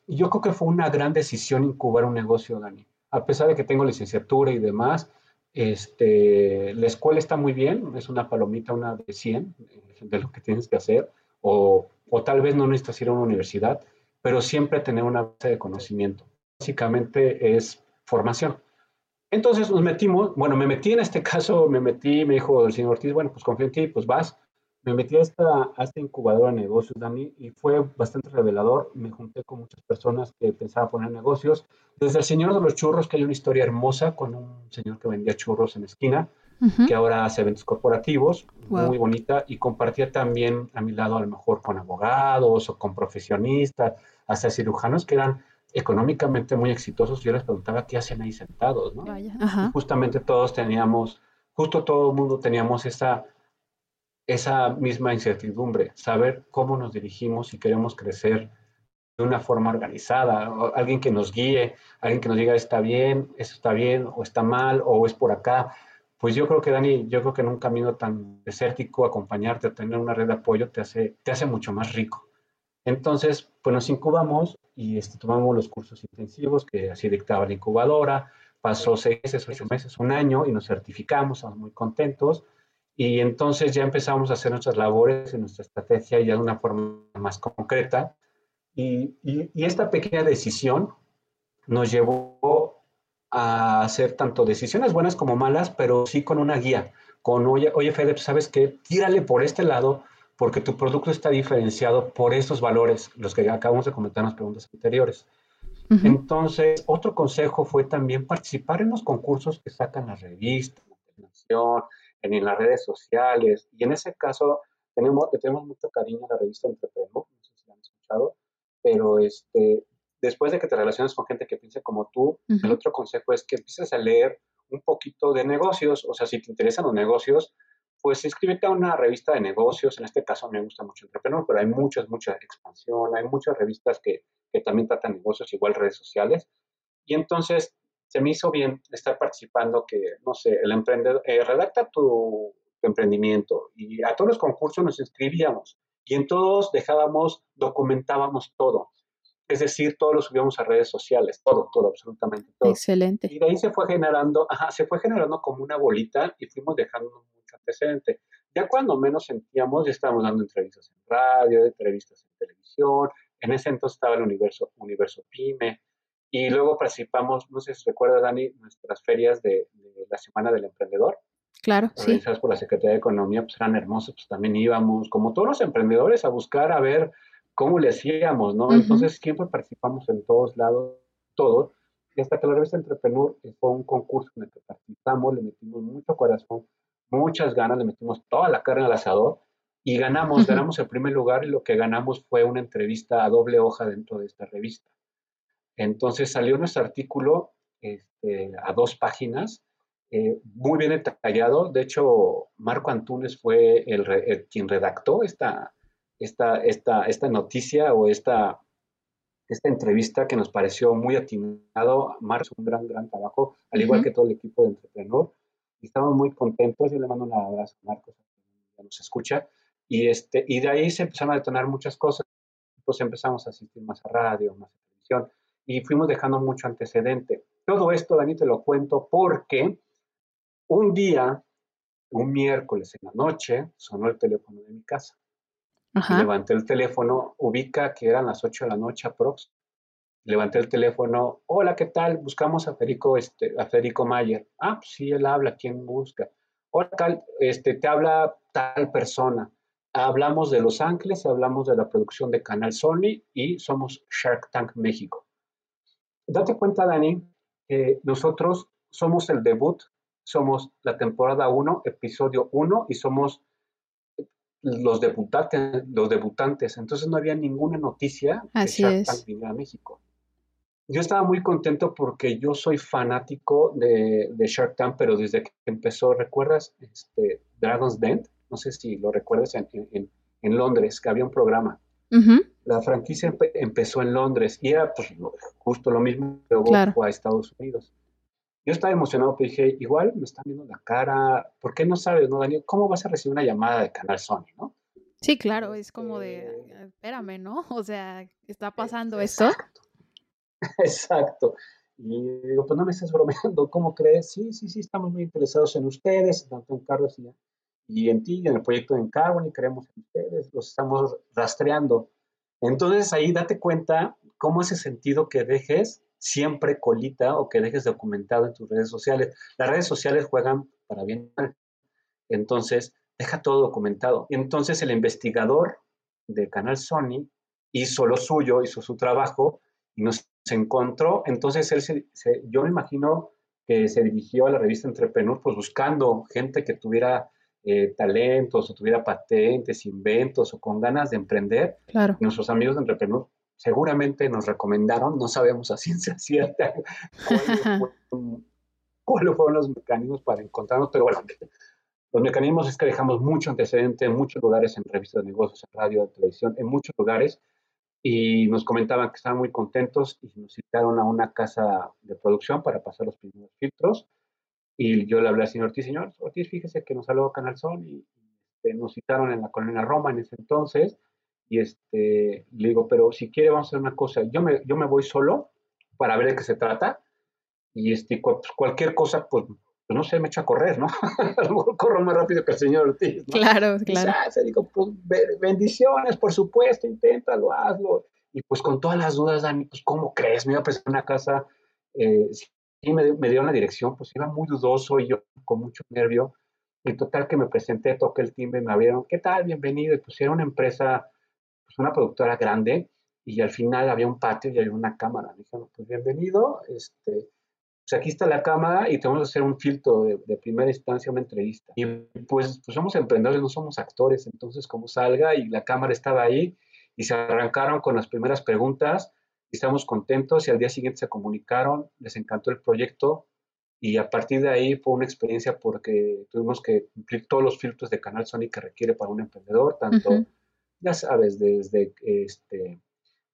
Y yo creo que fue una gran decisión incubar un negocio, Dani. A pesar de que tengo licenciatura y demás, este, la escuela está muy bien, es una palomita, una de 100 de lo que tienes que hacer, o, o tal vez no necesitas ir a una universidad, pero siempre tener una base de conocimiento. Básicamente es formación. Entonces nos metimos, bueno, me metí en este caso, me metí, me dijo el señor Ortiz, bueno, pues confío en ti, pues vas. Me metí a esta, a esta incubadora de negocios, Dani, y fue bastante revelador. Me junté con muchas personas que pensaban poner negocios. Desde el señor de los churros, que hay una historia hermosa con un señor que vendía churros en la esquina, que ahora hace eventos corporativos, muy bonita, y compartía también a mi lado a lo mejor con abogados o con profesionistas, hasta cirujanos que eran económicamente muy exitosos. Yo les preguntaba qué hacen ahí sentados, ¿no? justamente todos teníamos, justo todo el mundo teníamos esa esa misma incertidumbre, saber cómo nos dirigimos si queremos crecer de una forma organizada, alguien que nos guíe, alguien que nos diga está bien, eso está bien, o está mal, o es por acá. Pues yo creo que, Dani, yo creo que en un camino tan desértico, acompañarte, tener una red de apoyo, te hace, te hace mucho más rico. Entonces, pues nos incubamos y este, tomamos los cursos intensivos que así dictaba la incubadora. Pasó seis meses, ocho meses, un año y nos certificamos, estamos muy contentos. Y entonces ya empezamos a hacer nuestras labores en nuestra estrategia ya de una forma más concreta. Y, y, esta pequeña decisión nos llevó a hacer tanto decisiones buenas como malas, pero sí con una guía, con, oye, oye Fede, ¿sabes qué? Tírale por este lado porque tu producto está diferenciado por estos valores, los que acabamos de comentar en las preguntas anteriores. Entonces, otro consejo fue también participar en los concursos que sacan las revistas, la en las redes sociales. Y en ese caso tenemos, tenemos mucho cariño a la revista Entrepreneur, no sé si la han escuchado, pero este, después de que te relaciones con gente que piense como tú, el otro consejo es que empieces a leer un poquito de negocios, o sea, si te interesan los negocios, pues inscríbete a una revista de negocios, en este caso me gusta mucho Entrepreneur, pero hay muchas, mucha expansión, hay muchas revistas que, que también tratan negocios, igual redes sociales, y entonces se me hizo bien estar participando que, no sé, el emprendedor, eh, redacta tu, emprendimiento y a todos los concursos nos inscribíamos y en todos dejábamos, documentábamos todo. Es decir, todo lo subíamos a redes sociales, todo, todo, absolutamente todo. Excelente. Y de ahí se fue generando, ajá, se fue generando como una bolita y fuimos dejando mucho antecedente. Ya cuando menos sentíamos, ya estábamos dando entrevistas en radio, entrevistas en televisión. En ese entonces estaba el universo, universo PyME, y luego participamos, no sé si recuerda, Dani, nuestras ferias de, la Semana del Emprendedor. Claro, sí. por la Secretaría de Economía, pues eran hermosos, pues también íbamos, como todos los emprendedores, a buscar a ver cómo le hacíamos, ¿no? Entonces siempre participamos en todos lados, todos. Y hasta que la revista Entrepreneur fue un concurso en el que participamos, le metimos mucho corazón, muchas ganas, le metimos toda la carne al asador y ganamos, ganamos el primer lugar y lo que ganamos fue una entrevista a doble hoja dentro de esta revista. Entonces salió nuestro artículo este, a dos páginas, eh, muy bien detallado. De hecho, Marco Antunes fue el, quien redactó esta, esta, esta, esta noticia o esta, esta entrevista que nos pareció muy atinado. Marco hizo un gran, gran trabajo, al igual que todo el equipo de Entrepreneur. Estamos muy contentos. Yo le mando un abrazo a Marcos, que nos escucha. Y, este, y de ahí se empezaron a detonar muchas cosas. Pues empezamos a asistir más a radio, más a televisión y fuimos dejando mucho antecedente. Todo esto, Dani, te lo cuento porque un día, un miércoles en la noche, sonó el teléfono de mi casa. levanté el teléfono, ubica que eran las 8 de la noche aprox. Levanté el teléfono, hola, ¿qué tal? Buscamos a Federico, este, a Federico Mayer. Ah, pues sí, él habla, ¿quién busca? Hola, tal, este, te habla tal persona. Hablamos de Los Ángeles, hablamos de la producción de Canal Sony y somos Shark Tank México date cuenta, Dani, que nosotros somos el debut, somos la temporada 1, episodio 1, y somos los debutantes, los debutantes. Entonces no había ninguna noticia de Shark Tank a México. Yo estaba muy contento porque yo soy fanático de, de, Shark Tank, pero desde que empezó, ¿recuerdas este, Dragon's Den? No sé si lo recuerdas en, en, en Londres, que había un programa. La franquicia empezó en Londres y era pues, justo lo mismo que luego fue a Estados Unidos. Yo estaba emocionado, pero dije, igual me están viendo la cara, ¿por qué no sabes, no, Daniel? ¿Cómo vas a recibir una llamada de Canal Sony, no? Sí, claro, es como de, este espérame, ¿no? O sea, ¿está pasando esto? Exacto. Y digo, pues no me estás bromeando, ¿cómo crees? Sí, sí, sí, estamos muy interesados en ustedes, tanto en Carlos y y en ti, en el proyecto de Carbon, y creemos en ustedes, los estamos rastreando. Entonces ahí date cuenta cómo ese sentido que dejes siempre colita o que dejes documentado en tus redes sociales. Las redes sociales juegan para bien. Entonces, deja todo documentado. Entonces el investigador de Canal Sony hizo lo suyo, hizo su trabajo y nos encontró. Entonces él se, yo me imagino que se dirigió a la revista Entrepreneur pues buscando gente que tuviera eh, talentos o tuviera patentes, inventos o con ganas de emprender. Claro. nuestros amigos de Entrepreneur seguramente nos recomendaron, no sabemos a ciencia cierta cuáles fueron los mecanismos para encontrarnos, pero bueno, los mecanismos es que dejamos mucho antecedente en muchos lugares, en revistas de negocios, en radio, en televisión, en muchos lugares, y nos comentaban que estaban muy contentos y nos citaron a una casa de producción para pasar los primeros filtros. Y yo le hablé al señor Ortiz, señor Ortiz, fíjese que nos habló Canal Sol y, este, nos citaron en la colonia Roma en ese entonces. Y este, le digo, pero si quiere vamos a hacer una cosa, yo me, yo me voy solo para ver de qué se trata. Y este, pues, cualquier cosa, pues pues no sé, me echa a correr, ¿no? a lo mejor corro más rápido que el señor Ortiz. ¿no? Claro, claro. Y se digo, pues bendiciones, por supuesto, inténtalo, hazlo. Y pues con todas las dudas, Dani, pues ¿cómo crees? Me iba a presentar una casa, eh, sí, me, me dieron la dirección, pues iba muy dudoso y yo con mucho nervio. Y total que me presenté, toqué el timbre, me abrieron, ¿qué tal? Bienvenido. Y pues era una empresa, pues una productora grande, y al final había un patio y había una cámara. Me dijeron, pues bienvenido, este, pues aquí está la cámara y tenemos que hacer un filtro de, primera instancia, una entrevista. Y pues, pues somos emprendedores, no somos actores, entonces como salga y la cámara estaba ahí y se arrancaron con las primeras preguntas y estamos contentos y al día siguiente se comunicaron, les encantó el proyecto y a partir de ahí fue una experiencia porque tuvimos que cumplir todos los filtros de Canal Sony que requiere para un emprendedor, tanto, ya sabes, desde este,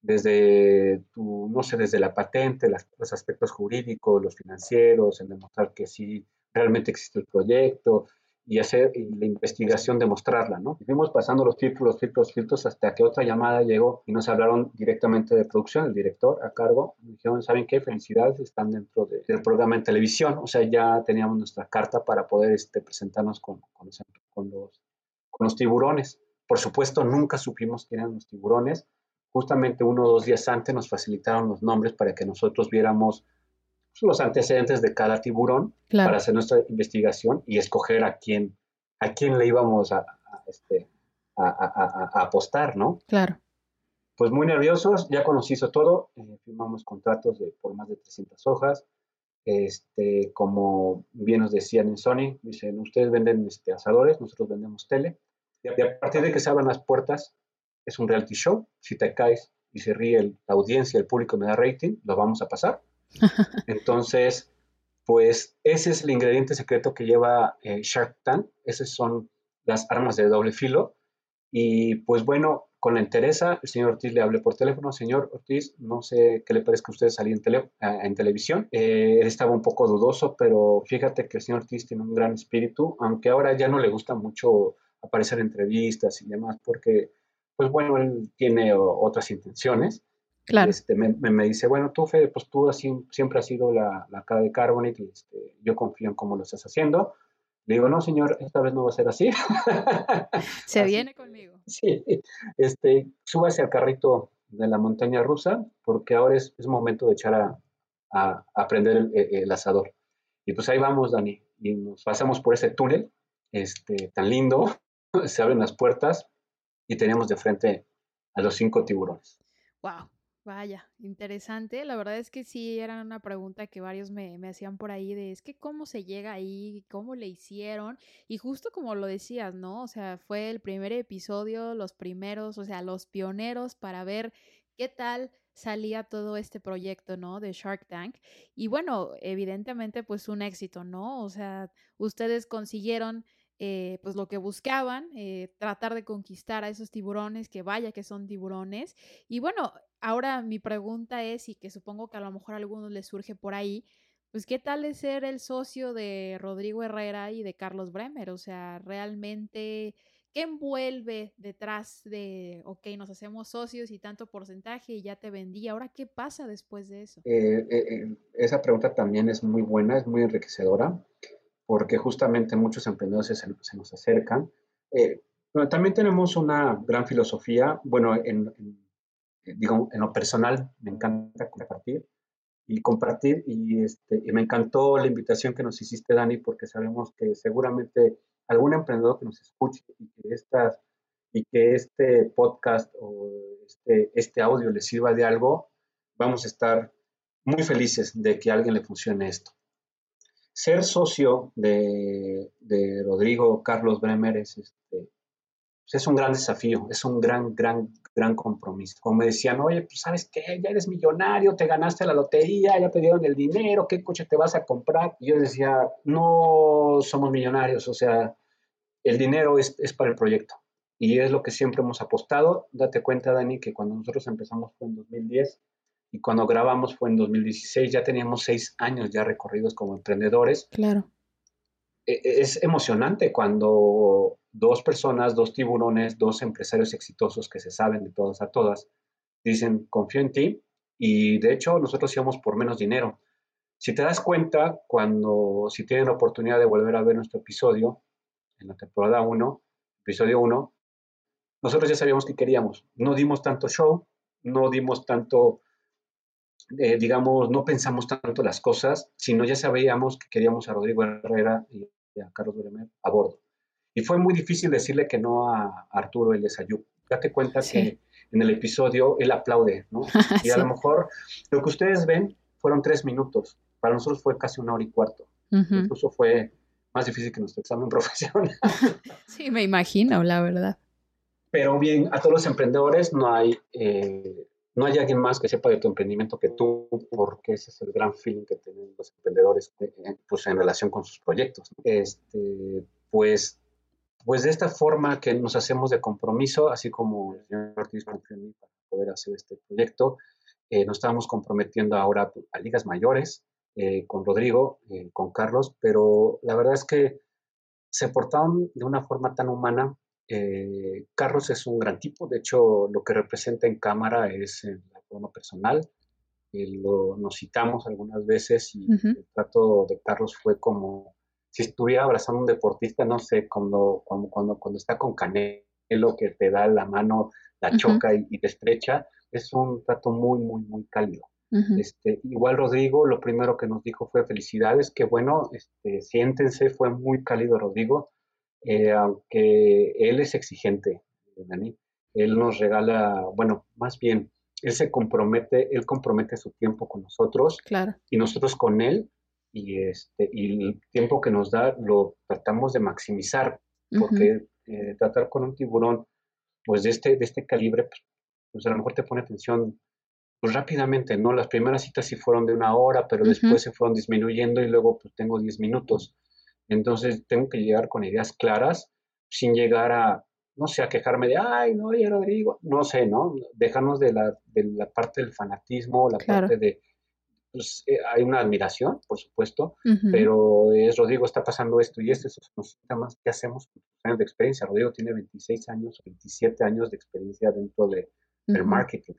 desde tu, no sé, desde la patente, los aspectos jurídicos, los financieros, en demostrar que sí realmente existe el proyecto y hacer la investigación, demostrarla, ¿no? fuimos pasando los filtros, los filtros, los filtros, hasta que otra llamada llegó y nos hablaron directamente de producción, el director a cargo, me dijeron, ¿saben qué? Felicidades, están dentro del programa en televisión, o sea, ya teníamos nuestra carta para poder este, presentarnos con, con, los, con los tiburones. Por supuesto, nunca supimos quién eran los tiburones, justamente uno o dos días antes nos facilitaron los nombres para que nosotros viéramos los antecedentes de cada tiburón para hacer nuestra investigación y escoger a quién, a quién le íbamos a, este, a, apostar, ¿no? Claro. Pues muy nerviosos, ya cuando se hizo todo, eh, firmamos contratos de, por más de 300 hojas. Este, como bien nos decían en Sony, dicen, ustedes venden este, asadores, nosotros vendemos tele. Y a partir de que se abran las puertas, es un reality show. Si te caes y se ríe la audiencia, el público me da rating, lo vamos a pasar. Entonces, pues ese es el ingrediente secreto que lleva eh, Shark Tank. Esas son las armas de doble filo. Y pues bueno, con la interesa, el señor Ortiz le hablé por teléfono. Señor Ortiz, no sé qué le parezca a usted salir en, en televisión. Eh, él estaba un poco dudoso, pero fíjate que el señor Ortiz tiene un gran espíritu, aunque ahora ya no le gusta mucho aparecer en entrevistas y demás, porque pues bueno, él tiene otras intenciones. Claro. Este, me, me, dice, bueno, tú, Fede, pues tú así, siempre has sido la, la cara de Carbonite y este, yo confío en cómo lo estás haciendo. Le digo, no, señor, esta vez no va a ser así. Se viene conmigo. Sí, este, súbase al carrito de la montaña rusa porque ahora es, es momento de echar a, a, aprender el, el, asador. Y pues ahí vamos, Dani, y nos pasamos por ese túnel este, tan lindo, se abren las puertas y teníamos de frente a los cinco tiburones. Wow, vaya, interesante. La verdad es que sí era una pregunta que varios me, hacían por ahí de es que cómo se llega ahí, cómo le hicieron. Y justo como lo decías, ¿no? O sea, fue el primer episodio, los primeros, o sea, los pioneros para ver qué tal salía todo este proyecto, ¿no? De Shark Tank. Y bueno, evidentemente pues un éxito, ¿no? O sea, ustedes consiguieron eh, pues lo que buscaban, eh, tratar de conquistar a esos tiburones, que vaya que son tiburones. Y bueno, ahora mi pregunta es, y que supongo que a lo mejor a algunos les surge por ahí, pues qué tal es ser el socio de Rodrigo Herrera y de Carlos Bremer, o sea, realmente... ¿Qué envuelve detrás de, ok, nos hacemos socios y tanto porcentaje y ya te vendí? Ahora, ¿qué pasa después de eso? Eh, esa pregunta también es muy buena, es muy enriquecedora porque justamente muchos emprendedores se, nos acercan. Eh, también tenemos una gran filosofía, bueno, en, eh, digo, en lo personal me encanta compartir y compartir. Y, este, me encantó la invitación que nos hiciste, Dani, porque sabemos que seguramente algún emprendedor que nos escuche y que, estas, y que este podcast o este, este audio le sirva de algo, vamos a estar muy felices de que a alguien le funcione esto. Ser socio de, Rodrigo Carlos Bremer es, este, pues es un gran desafío, es un gran, gran, gran compromiso. Como me decían, oye, pues sabes qué, ya eres millonario, te ganaste la lotería, ya te dieron el dinero, ¿qué coche te vas a comprar? Y yo decía, no somos millonarios, o sea, el dinero es, es para el proyecto. Y es lo que siempre hemos apostado. Date cuenta, Dani, que cuando nosotros empezamos fue en 2010 y cuando grabamos fue en 2016, ya teníamos seis años ya recorridos como emprendedores. Claro. E, e, es emocionante cuando dos personas, dos tiburones, dos empresarios exitosos que se saben de todas a todas, dicen, confío en ti y de hecho nosotros íbamos por menos dinero. Si te das cuenta, cuando, si tienen la oportunidad de volver a ver nuestro episodio, en la temporada 1, episodio 1, nosotros ya sabíamos que queríamos. No dimos tanto show, no dimos tanto, eh, digamos, no pensamos tanto las cosas, sino ya sabíamos que queríamos a Rodrigo Herrera y a Carlos Bremer a bordo. Y fue muy difícil decirle que no a Arturo El Desayú. Date cuenta que en el episodio él aplaude, ¿no? Y a lo mejor lo que ustedes ven fueron tres minutos. Para nosotros fue casi una hora y cuarto. Incluso fue más difícil que nuestro examen profesional. sí, me imagino, la verdad. Pero bien, a todos los emprendedores no hay, eh, no hay alguien más que sepa de tu emprendimiento que tú, porque ese es el gran feeling que tienen los emprendedores eh, pues, en relación con sus proyectos. Este, pues pues de esta forma que nos hacemos de compromiso, así como el señor Ortiz para poder hacer este proyecto, eh, nos estamos comprometiendo ahora a ligas mayores eh, con Rodrigo, eh, con Carlos, pero la verdad es que se portaron de una forma tan humana. Carlos es un gran tipo, de hecho lo que representa en cámara es la forma personal. lo, nos citamos algunas veces y el trato de Carlos fue como si estuviera abrazando a un deportista, no sé, cuando, cuando, cuando, cuando está con Canelo, que te da la mano, la choca y, te estrecha, es un trato muy, muy, muy cálido. este, igual Rodrigo, lo primero que nos dijo fue felicidades, que bueno, este, siéntense, fue muy cálido Rodrigo, eh, aunque él es exigente, Dani, él nos regala, bueno, más bien, él se compromete, él compromete su tiempo con nosotros claro. y nosotros con él y, este, y el tiempo que nos da lo tratamos de maximizar, porque eh, tratar con un tiburón pues de este, de este calibre, pues, pues, a lo mejor te pone atención pues rápidamente, ¿no? Las primeras citas sí fueron de una hora, pero después se fueron disminuyendo y luego pues tengo 10 minutos. Entonces tengo que llegar con ideas claras, sin llegar a, no sé, a quejarme de, ay, no, ya Rodrigo, no sé, ¿no? Dejarnos de la, de la parte del fanatismo, la parte de, pues, eh, hay una admiración, por supuesto, pero es Rodrigo está pasando esto y esto, eso nos más qué hacemos años de experiencia. Rodrigo tiene 26 años, 27 años de experiencia dentro de, del marketing.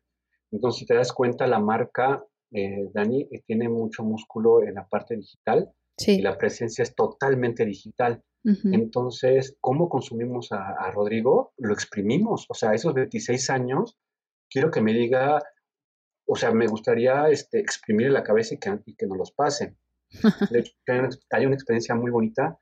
Entonces, si te das cuenta, la marca, eh, Dani, eh, tiene mucho músculo en la parte digital y la presencia es totalmente digital. Entonces, ¿cómo consumimos a, a Rodrigo? Lo exprimimos. O sea, esos 26 años, quiero que me diga o sea, me gustaría este, exprimir la cabeza y que, y que nos los pasen. De hecho, hay una experiencia muy bonita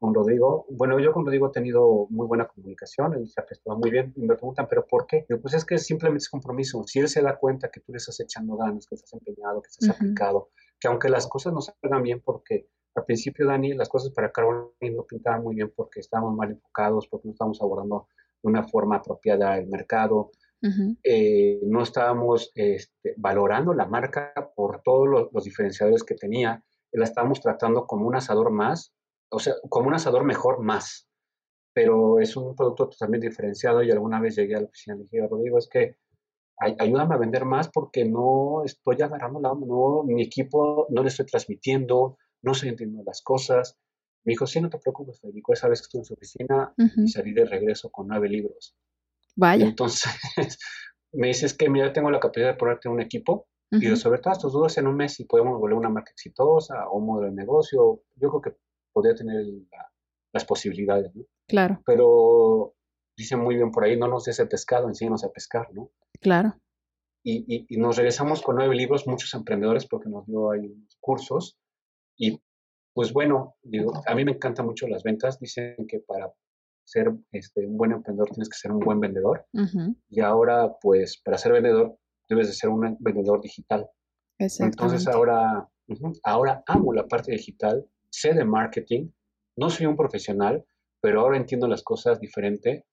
con Rodrigo. Bueno, yo con Rodrigo he tenido muy buena comunicación, él se ha prestado muy bien y me preguntan, ¿pero por qué? pues es que simplemente es compromiso. Si él se da cuenta que tú le estás echando ganas, que estás empeñado, que estás aplicado, que aunque las cosas no salgan bien, porque al principio, Dani, las cosas para Carolina no pintaban muy bien porque estábamos mal enfocados, porque no estábamos abordando de una forma apropiada el mercado, eh, no estábamos este, valorando la marca por todos los, diferenciadores que tenía, la estábamos tratando como un asador más, o sea, como un asador mejor más, pero es un producto totalmente diferenciado y alguna vez llegué a la oficina y dije, Rodrigo, es que ayúdame a vender más porque no estoy agarrando la no, mi equipo no le estoy transmitiendo, no estoy entendiendo las cosas. Me dijo, sí, no te preocupes, Federico, esa vez que estuve en su oficina y salí de regreso con nueve libros. Vaya. Entonces, me dices que mira, tengo la capacidad de ponerte un equipo y resolver todas tus dudas en un mes y podemos volver una marca exitosa o un modelo de negocio. Yo creo que podría tener las posibilidades, ¿no? Claro. Pero dice muy bien por ahí, no nos des el pescado, enséñanos a pescar, ¿no? Claro. y, nos regresamos con nueve libros, muchos emprendedores, porque nos dio ahí cursos. Y pues bueno, digo, a mí me encantan mucho las ventas. Dicen que para ser este, un buen emprendedor tienes que ser un buen vendedor. Y ahora, pues, para ser vendedor, debes de ser un vendedor digital. Entonces ahora, ahora amo la parte digital, sé de marketing, no soy un profesional, pero ahora entiendo las cosas diferente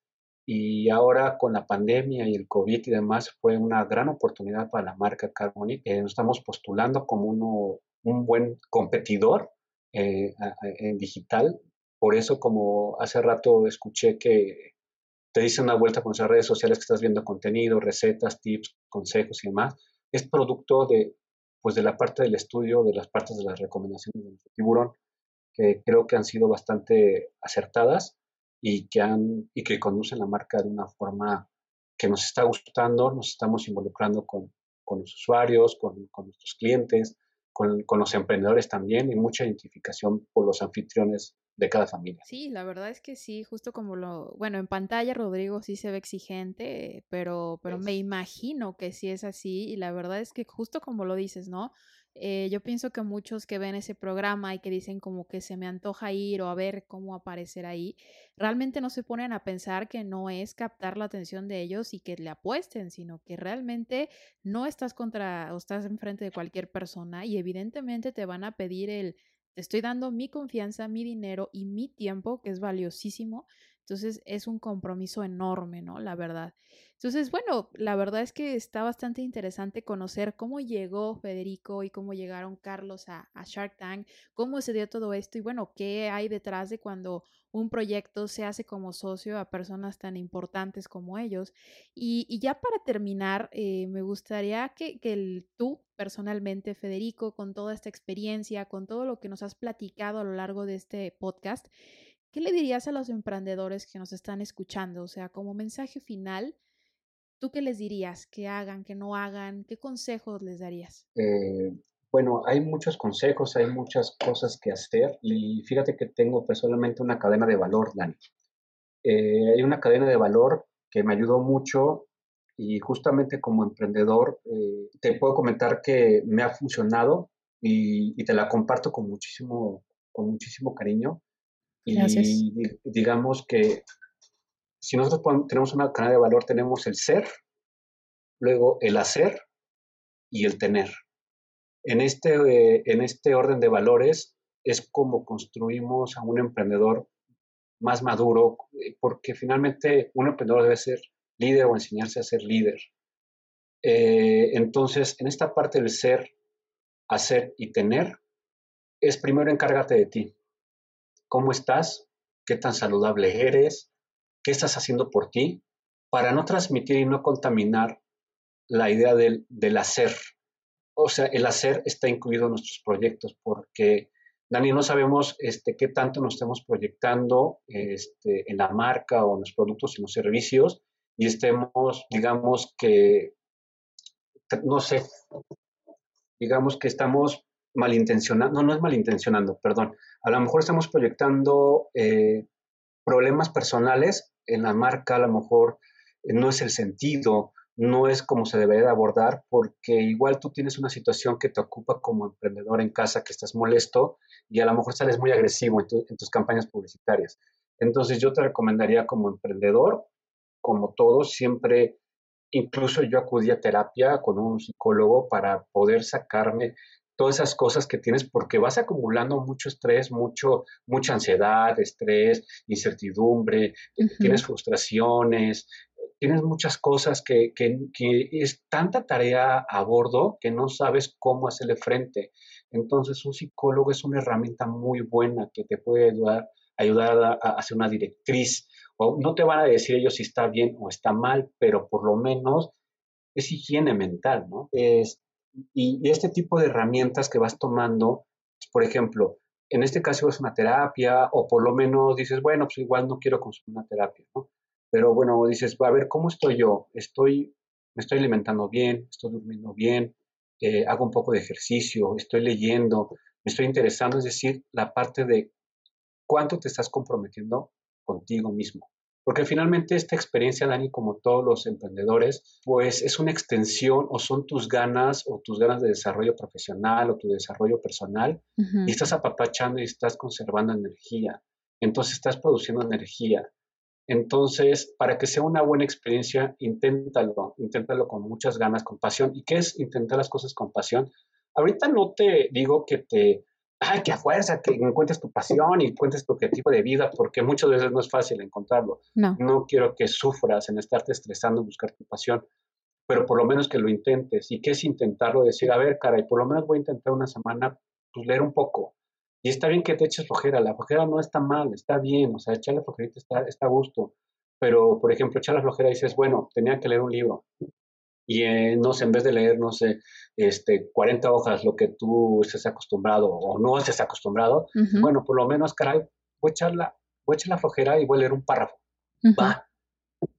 y ahora con la pandemia y el COVID y demás fue una gran oportunidad para la marca Carbonic. Eh, nos estamos postulando como uno, un buen competidor eh, en digital. Por eso, como hace rato escuché que te dice una vuelta con esas redes sociales que estás viendo contenido, recetas, tips, consejos y demás, es producto de, pues de la parte del estudio, de las partes de las recomendaciones del tiburón, que creo que han sido bastante acertadas y que, han, y que conducen la marca de una forma que nos está gustando, nos estamos involucrando con, con los usuarios, con, con nuestros clientes, con, con, los emprendedores también y mucha identificación por los anfitriones de cada familia. Sí, la verdad es que sí, justo como lo, bueno, en pantalla Rodrigo sí se ve exigente, pero, pero me imagino que sí es así y la verdad es que justo como lo dices, ¿no? Eh, yo pienso que muchos que ven ese programa y que dicen como que se me antoja ir o a ver cómo aparecer ahí, realmente no se ponen a pensar que no es captar la atención de ellos y que le apuesten, sino que realmente no estás contra o estás enfrente de cualquier persona y evidentemente te van a pedir el, te estoy dando mi confianza, mi dinero y mi tiempo, que es valiosísimo. Entonces es un compromiso enorme, ¿no? La verdad. Entonces, bueno, la verdad es que está bastante interesante conocer cómo llegó Federico y cómo llegaron Carlos a, Shark Tank, cómo se dio todo esto y bueno, qué hay detrás de cuando un proyecto se hace como socio a personas tan importantes como ellos. Y, ya para terminar, eh, me gustaría que, que tú personalmente, Federico, con toda esta experiencia, con todo lo que nos has platicado a lo largo de este podcast, ¿qué le dirías a los emprendedores que nos están escuchando? O sea, como mensaje final, ¿Tú qué les dirías? ¿Que hagan, que no hagan? ¿Qué consejos les darías? Eh, bueno, hay muchos consejos, hay muchas cosas que hacer y fíjate que tengo personalmente una cadena de valor, Dani. Eh, hay una cadena de valor que me ayudó mucho y justamente como emprendedor eh, te puedo comentar que me ha funcionado y, te la comparto con muchísimo, con muchísimo cariño. Y digamos que si nosotros tenemos una cadena de valor, tenemos el ser, luego el hacer y el tener. En este, eh, en este orden de valores es como construimos a un emprendedor más maduro, eh, porque finalmente un emprendedor debe ser líder o enseñarse a ser líder. Eh, entonces, en esta parte del ser, hacer y tener, es primero encárgate de ti. ¿Cómo estás? ¿Qué tan saludable eres? qué estás haciendo por ti para no transmitir y no contaminar la idea del, hacer. O sea, el hacer está incluido en nuestros proyectos porque, Dani, no sabemos este, qué tanto nos estemos proyectando este, en la marca o en los productos y los servicios y estemos, digamos que, no sé, digamos que estamos malintencionando, no, no es malintencionando, perdón, a lo mejor estamos proyectando eh, problemas personales en la marca a lo mejor eh, no es el sentido, no es como se debe de abordar, porque igual tú tienes una situación que te ocupa como emprendedor en casa, que estás molesto y a lo mejor sales muy agresivo en, tus campañas publicitarias. Entonces yo te recomendaría como emprendedor, como todos, siempre, incluso yo acudí a terapia con un psicólogo para poder sacarme todas esas cosas que tienes porque vas acumulando mucho estrés, mucho, mucha ansiedad, estrés, incertidumbre, tienes frustraciones, tienes muchas cosas que, que, es tanta tarea a bordo que no sabes cómo hacerle frente. Entonces un psicólogo es una herramienta muy buena que te puede ayudar, ayudar a, a hacer una directriz. O no te van a decir ellos si está bien o está mal, pero por lo menos es higiene mental, ¿no? Es, y, este tipo de herramientas que vas tomando, por ejemplo, en este caso es una terapia o por lo menos dices, bueno, pues igual no quiero consumir una terapia, ¿no? Pero bueno, dices, a ver, ¿cómo estoy yo? Estoy, me estoy alimentando bien, estoy durmiendo bien, eh, hago un poco de ejercicio, estoy leyendo, me estoy interesando, es decir, la parte de cuánto te estás comprometiendo contigo mismo. Porque finalmente esta experiencia, Dani, como todos los emprendedores, pues es una extensión o son tus ganas o tus ganas de desarrollo profesional o tu desarrollo personal y estás apapachando y estás conservando energía. Entonces estás produciendo energía. Entonces, para que sea una buena experiencia, inténtalo, inténtalo con muchas ganas, con pasión. ¿Y qué es intentar las cosas con pasión? Ahorita no te digo que te, ay, que a fuerza, que encuentres tu pasión y encuentres tu objetivo de vida, porque muchas veces no es fácil encontrarlo. No. No quiero que sufras en estarte estresando en buscar tu pasión, pero por lo menos que lo intentes. ¿Y qué es intentarlo? Decir, a ver, cara, y por lo menos voy a intentar una semana, pues leer un poco, y está bien que te eches flojera, la flojera no está mal, está bien, o sea, echar la flojerita está, está a gusto. Pero, por ejemplo, echar la flojera y dices, bueno, tenía que leer un libro. Y eh, no sé, en vez de leer, no sé, este, 40 hojas, lo que tú estés acostumbrado o no estés acostumbrado, bueno, por lo menos, caray, voy a echar la, voy a echar la flojera y voy a leer un párrafo. Va.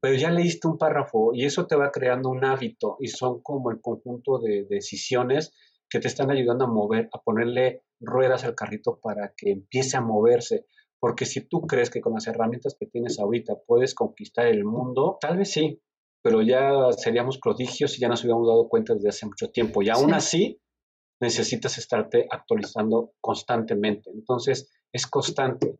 Pero ya leíste un párrafo y eso te va creando un hábito y son como el conjunto de decisiones que te están ayudando a mover, a ponerle ruedas al carrito para que empiece a moverse. Porque si tú crees que con las herramientas que tienes ahorita puedes conquistar el mundo, tal vez sí, pero ya seríamos prodigios y ya nos hubiéramos dado cuenta desde hace mucho tiempo. Y aún así, necesitas estarte actualizando constantemente. Entonces, es constante.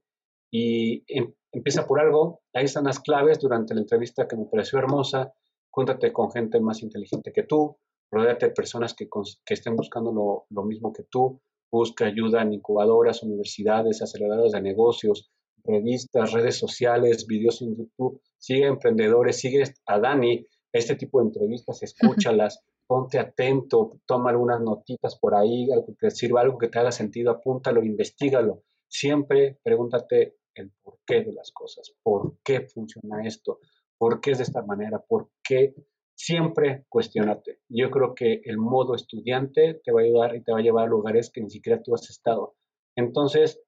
Y em, empieza por algo. Ahí están las claves durante la entrevista que me pareció hermosa. Júntate con gente más inteligente que tú. Rodéate de personas que, que estén buscando lo, lo mismo que tú busca ayuda en incubadoras, universidades, aceleradoras de negocios, revistas, redes sociales, videos en YouTube, sigue emprendedores, sigue a Dani, este tipo de entrevistas, escúchalas, ponte atento, toma algunas notitas por ahí, algo que te sirva, algo que te haga sentido, apúntalo, investigalo. Siempre pregúntate el porqué de las cosas, por qué funciona esto, por qué es de esta manera, por qué siempre cuestionate. Yo creo que el modo estudiante te va a ayudar y te va a llevar a lugares que ni siquiera tú has estado. Entonces,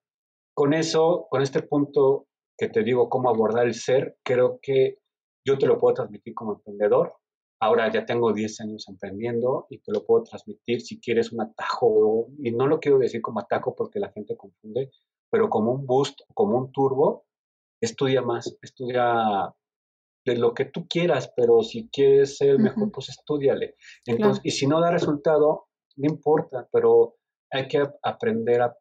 con eso, con este punto que te digo cómo abordar el ser, creo que yo te lo puedo transmitir como emprendedor. Ahora ya tengo 10 años emprendiendo y te lo puedo transmitir si quieres un atajo, y no lo quiero decir como atajo porque la gente confunde, pero como un boost, como un turbo, estudia más, estudia de lo que tú quieras, pero si quieres ser mejor, pues estudiale. Entonces, y si no da resultado, no importa, pero hay que aprender a,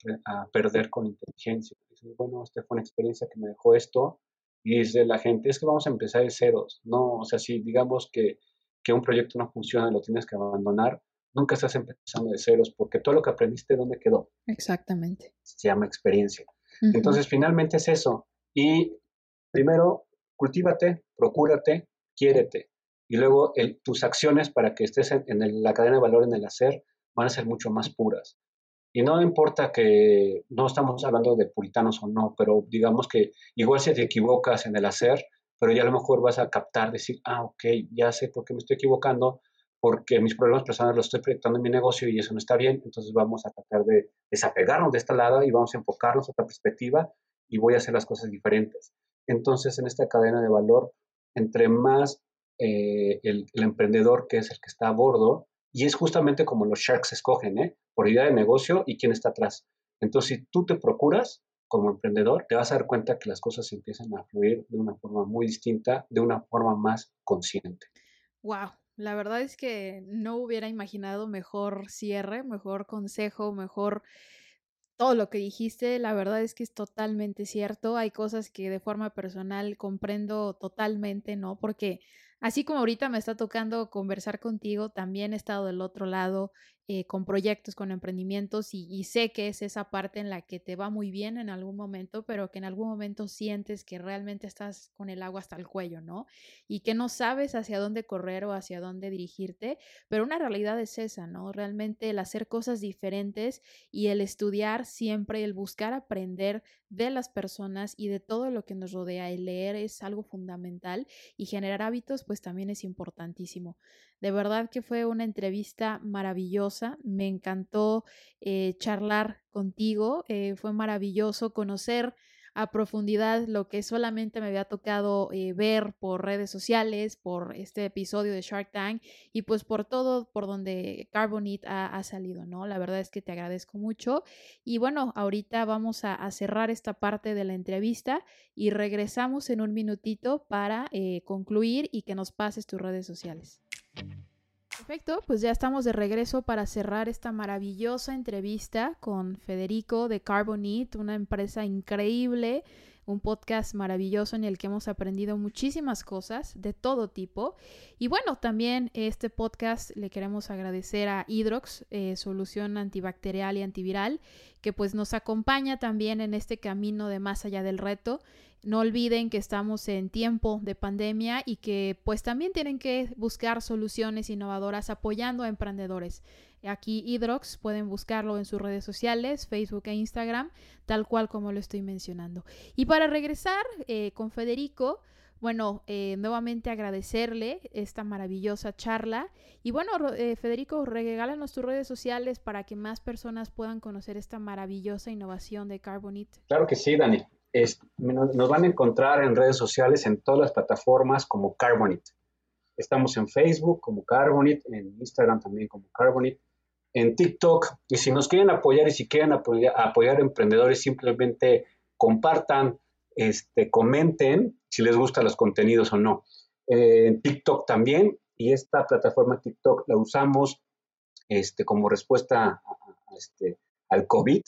perder con inteligencia. bueno, esta fue una experiencia que me dejó esto, y dice la gente, es que vamos a empezar de ceros. No, o sea, si digamos que, que un proyecto no funciona lo tienes que abandonar, nunca estás empezando de ceros, porque todo lo que aprendiste, ¿dónde quedó? Exactamente. Se llama experiencia. Entonces, finalmente es eso. Y primero, cultívate, procúrate, quiérete. Y luego tus acciones para que estés en, la cadena de valor en el hacer van a ser mucho más puras. Y no importa que no estamos hablando de puritanos o no, pero digamos que igual si te equivocas en el hacer, pero ya a lo mejor vas a captar, decir, ah, ok, ya sé por qué me estoy equivocando, porque mis problemas personales los estoy proyectando en mi negocio y eso no está bien, entonces vamos a tratar de desapegarnos de esta lado y vamos a enfocarnos a otra perspectiva y voy a hacer las cosas diferentes. Entonces, en esta cadena de valor, entre más eh, el, emprendedor que es el que está a bordo, y es justamente como los sharks escogen, ¿eh? por idea de negocio y quién está atrás. Entonces, si tú te procuras como emprendedor, te vas a dar cuenta que las cosas empiezan a fluir de una forma muy distinta, de una forma más consciente. Wow, la verdad es que no hubiera imaginado mejor cierre, mejor consejo, mejor todo lo que dijiste, la verdad es que es totalmente cierto. Hay cosas que de forma personal comprendo totalmente, ¿no? Porque así como ahorita me está tocando conversar contigo, también he estado del otro lado eh, con proyectos, con emprendimientos y, sé que es esa parte en la que te va muy bien en algún momento, pero que en algún momento sientes que realmente estás con el agua hasta el cuello, ¿no? Y que no sabes hacia dónde correr o hacia dónde dirigirte, pero una realidad es esa, ¿no? Realmente el hacer cosas diferentes y el estudiar siempre, el buscar aprender de las personas y de todo lo que nos rodea, el leer es algo fundamental y generar hábitos pues también es importantísimo. De verdad que fue una entrevista maravillosa. Me encantó eh, charlar contigo. Eh, fue maravilloso conocer a profundidad lo que solamente me había tocado eh, ver por redes sociales, por este episodio de Shark Tank y pues por todo por donde Carbonite ha, salido, ¿no? La verdad es que te agradezco mucho. Y bueno, ahorita vamos a, cerrar esta parte de la entrevista y regresamos en un minutito para concluir y que nos pases tus redes sociales. Perfecto, pues ya estamos de regreso para cerrar esta maravillosa entrevista con Federico de Carbonite, una empresa increíble, un podcast maravilloso en el que hemos aprendido muchísimas cosas de todo tipo. Y bueno, también este podcast le queremos agradecer a Hydrox, eh, solución antibacterial y antiviral, que pues nos acompaña también en este camino de más allá del reto. No olviden que estamos en tiempo de pandemia y que pues también tienen que buscar soluciones innovadoras apoyando a emprendedores. Aquí Hydrox pueden buscarlo en sus redes sociales, Facebook e Instagram, tal cual como lo estoy mencionando. Y para regresar eh, con Federico, bueno, eh, nuevamente agradecerle esta maravillosa charla. Y bueno, eh, Federico, regálanos tus redes sociales para que más personas puedan conocer esta maravillosa innovación de Carbonite. Claro que sí, Dani nos van a encontrar en redes sociales en todas las plataformas como Carbonite. Estamos en Facebook como Carbonite, en Instagram también como Carbonite, en TikTok. Y si nos quieren apoyar y si quieren apoyar, apoyar emprendedores, simplemente compartan, este, comenten si les gustan los contenidos o no. Eh, en TikTok también, y esta plataforma TikTok la usamos este, como respuesta este, al COVID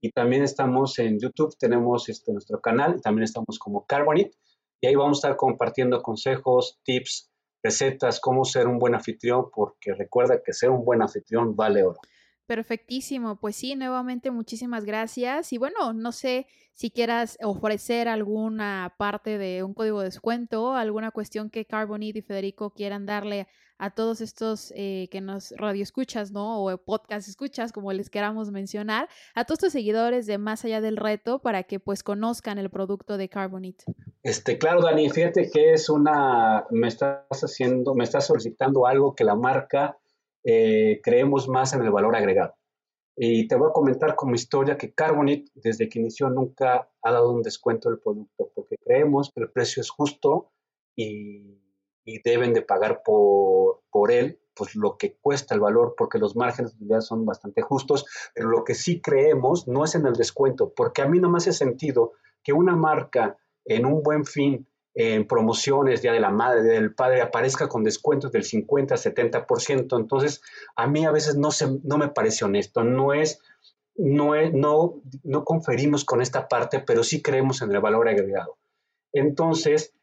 y también estamos en YouTube, tenemos este, nuestro canal, también estamos como Carbonite, y ahí vamos a estar compartiendo consejos, tips, recetas, cómo ser un buen anfitrión, porque recuerda que ser un buen anfitrión vale oro. Perfectísimo, pues sí, nuevamente muchísimas gracias. Y bueno, no sé si quieras ofrecer alguna parte de un código de descuento, alguna cuestión que Carbonite y Federico quieran darle a todos estos eh, que nos radio escuchas, ¿no? O podcast escuchas, como les queramos mencionar, a todos tus seguidores de Más Allá del Reto para que pues conozcan el producto de Carbonite. Este, claro, Dani, fíjate que es una, me estás haciendo, me estás solicitando algo que la marca eh, creemos más en el valor agregado. Y te voy a comentar como historia que Carbonite, desde que inició, nunca ha dado un descuento del producto, porque creemos que el precio es justo y y deben de pagar por, por él pues lo que cuesta el valor porque los márgenes de son bastante justos, pero lo que sí creemos no es en el descuento, porque a mí no me hace sentido que una marca en un buen fin, en promociones, Día de la Madre, del Padre, aparezca con descuentos del 50, 70%, entonces a mí a veces no, se, no me parece honesto, no es, no, es, no, no conferimos con esta parte, pero sí creemos en el valor agregado. Entonces,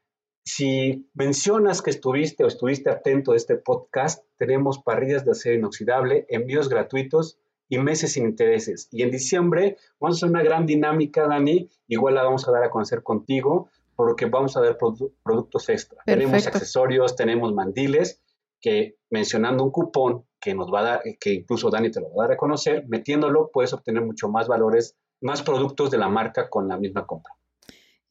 si mencionas que estuviste o estuviste atento a este podcast, tenemos parrillas de acero inoxidable, envíos gratuitos y meses sin intereses. Y en diciembre vamos a hacer una gran dinámica, Dani, igual la vamos a dar a conocer contigo, porque vamos a dar productos extra. Tenemos accesorios, tenemos mandiles, que mencionando un cupón que nos va a dar, que incluso Dani te lo va a dar a conocer, metiéndolo puedes obtener mucho más valores, más productos de la marca con la misma compra.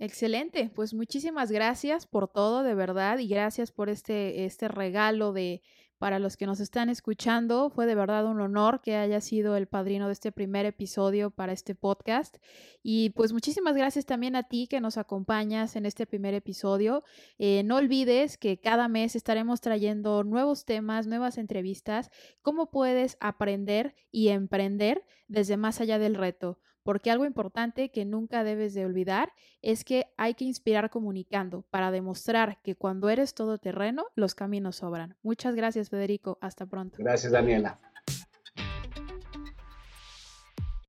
Excelente, pues muchísimas gracias por todo, de verdad, y gracias por este, este regalo de para los que nos están escuchando. Fue de verdad un honor que haya sido el padrino de este primer episodio para este podcast. Y pues muchísimas gracias también a ti que nos acompañas en este primer episodio. Eh, no olvides que cada mes estaremos trayendo nuevos temas, nuevas entrevistas, cómo puedes aprender y emprender desde más allá del reto porque algo importante que nunca debes de olvidar es que hay que inspirar comunicando para demostrar que cuando eres todoterreno, los caminos sobran. Muchas gracias, Federico. Hasta pronto. Gracias, Daniela.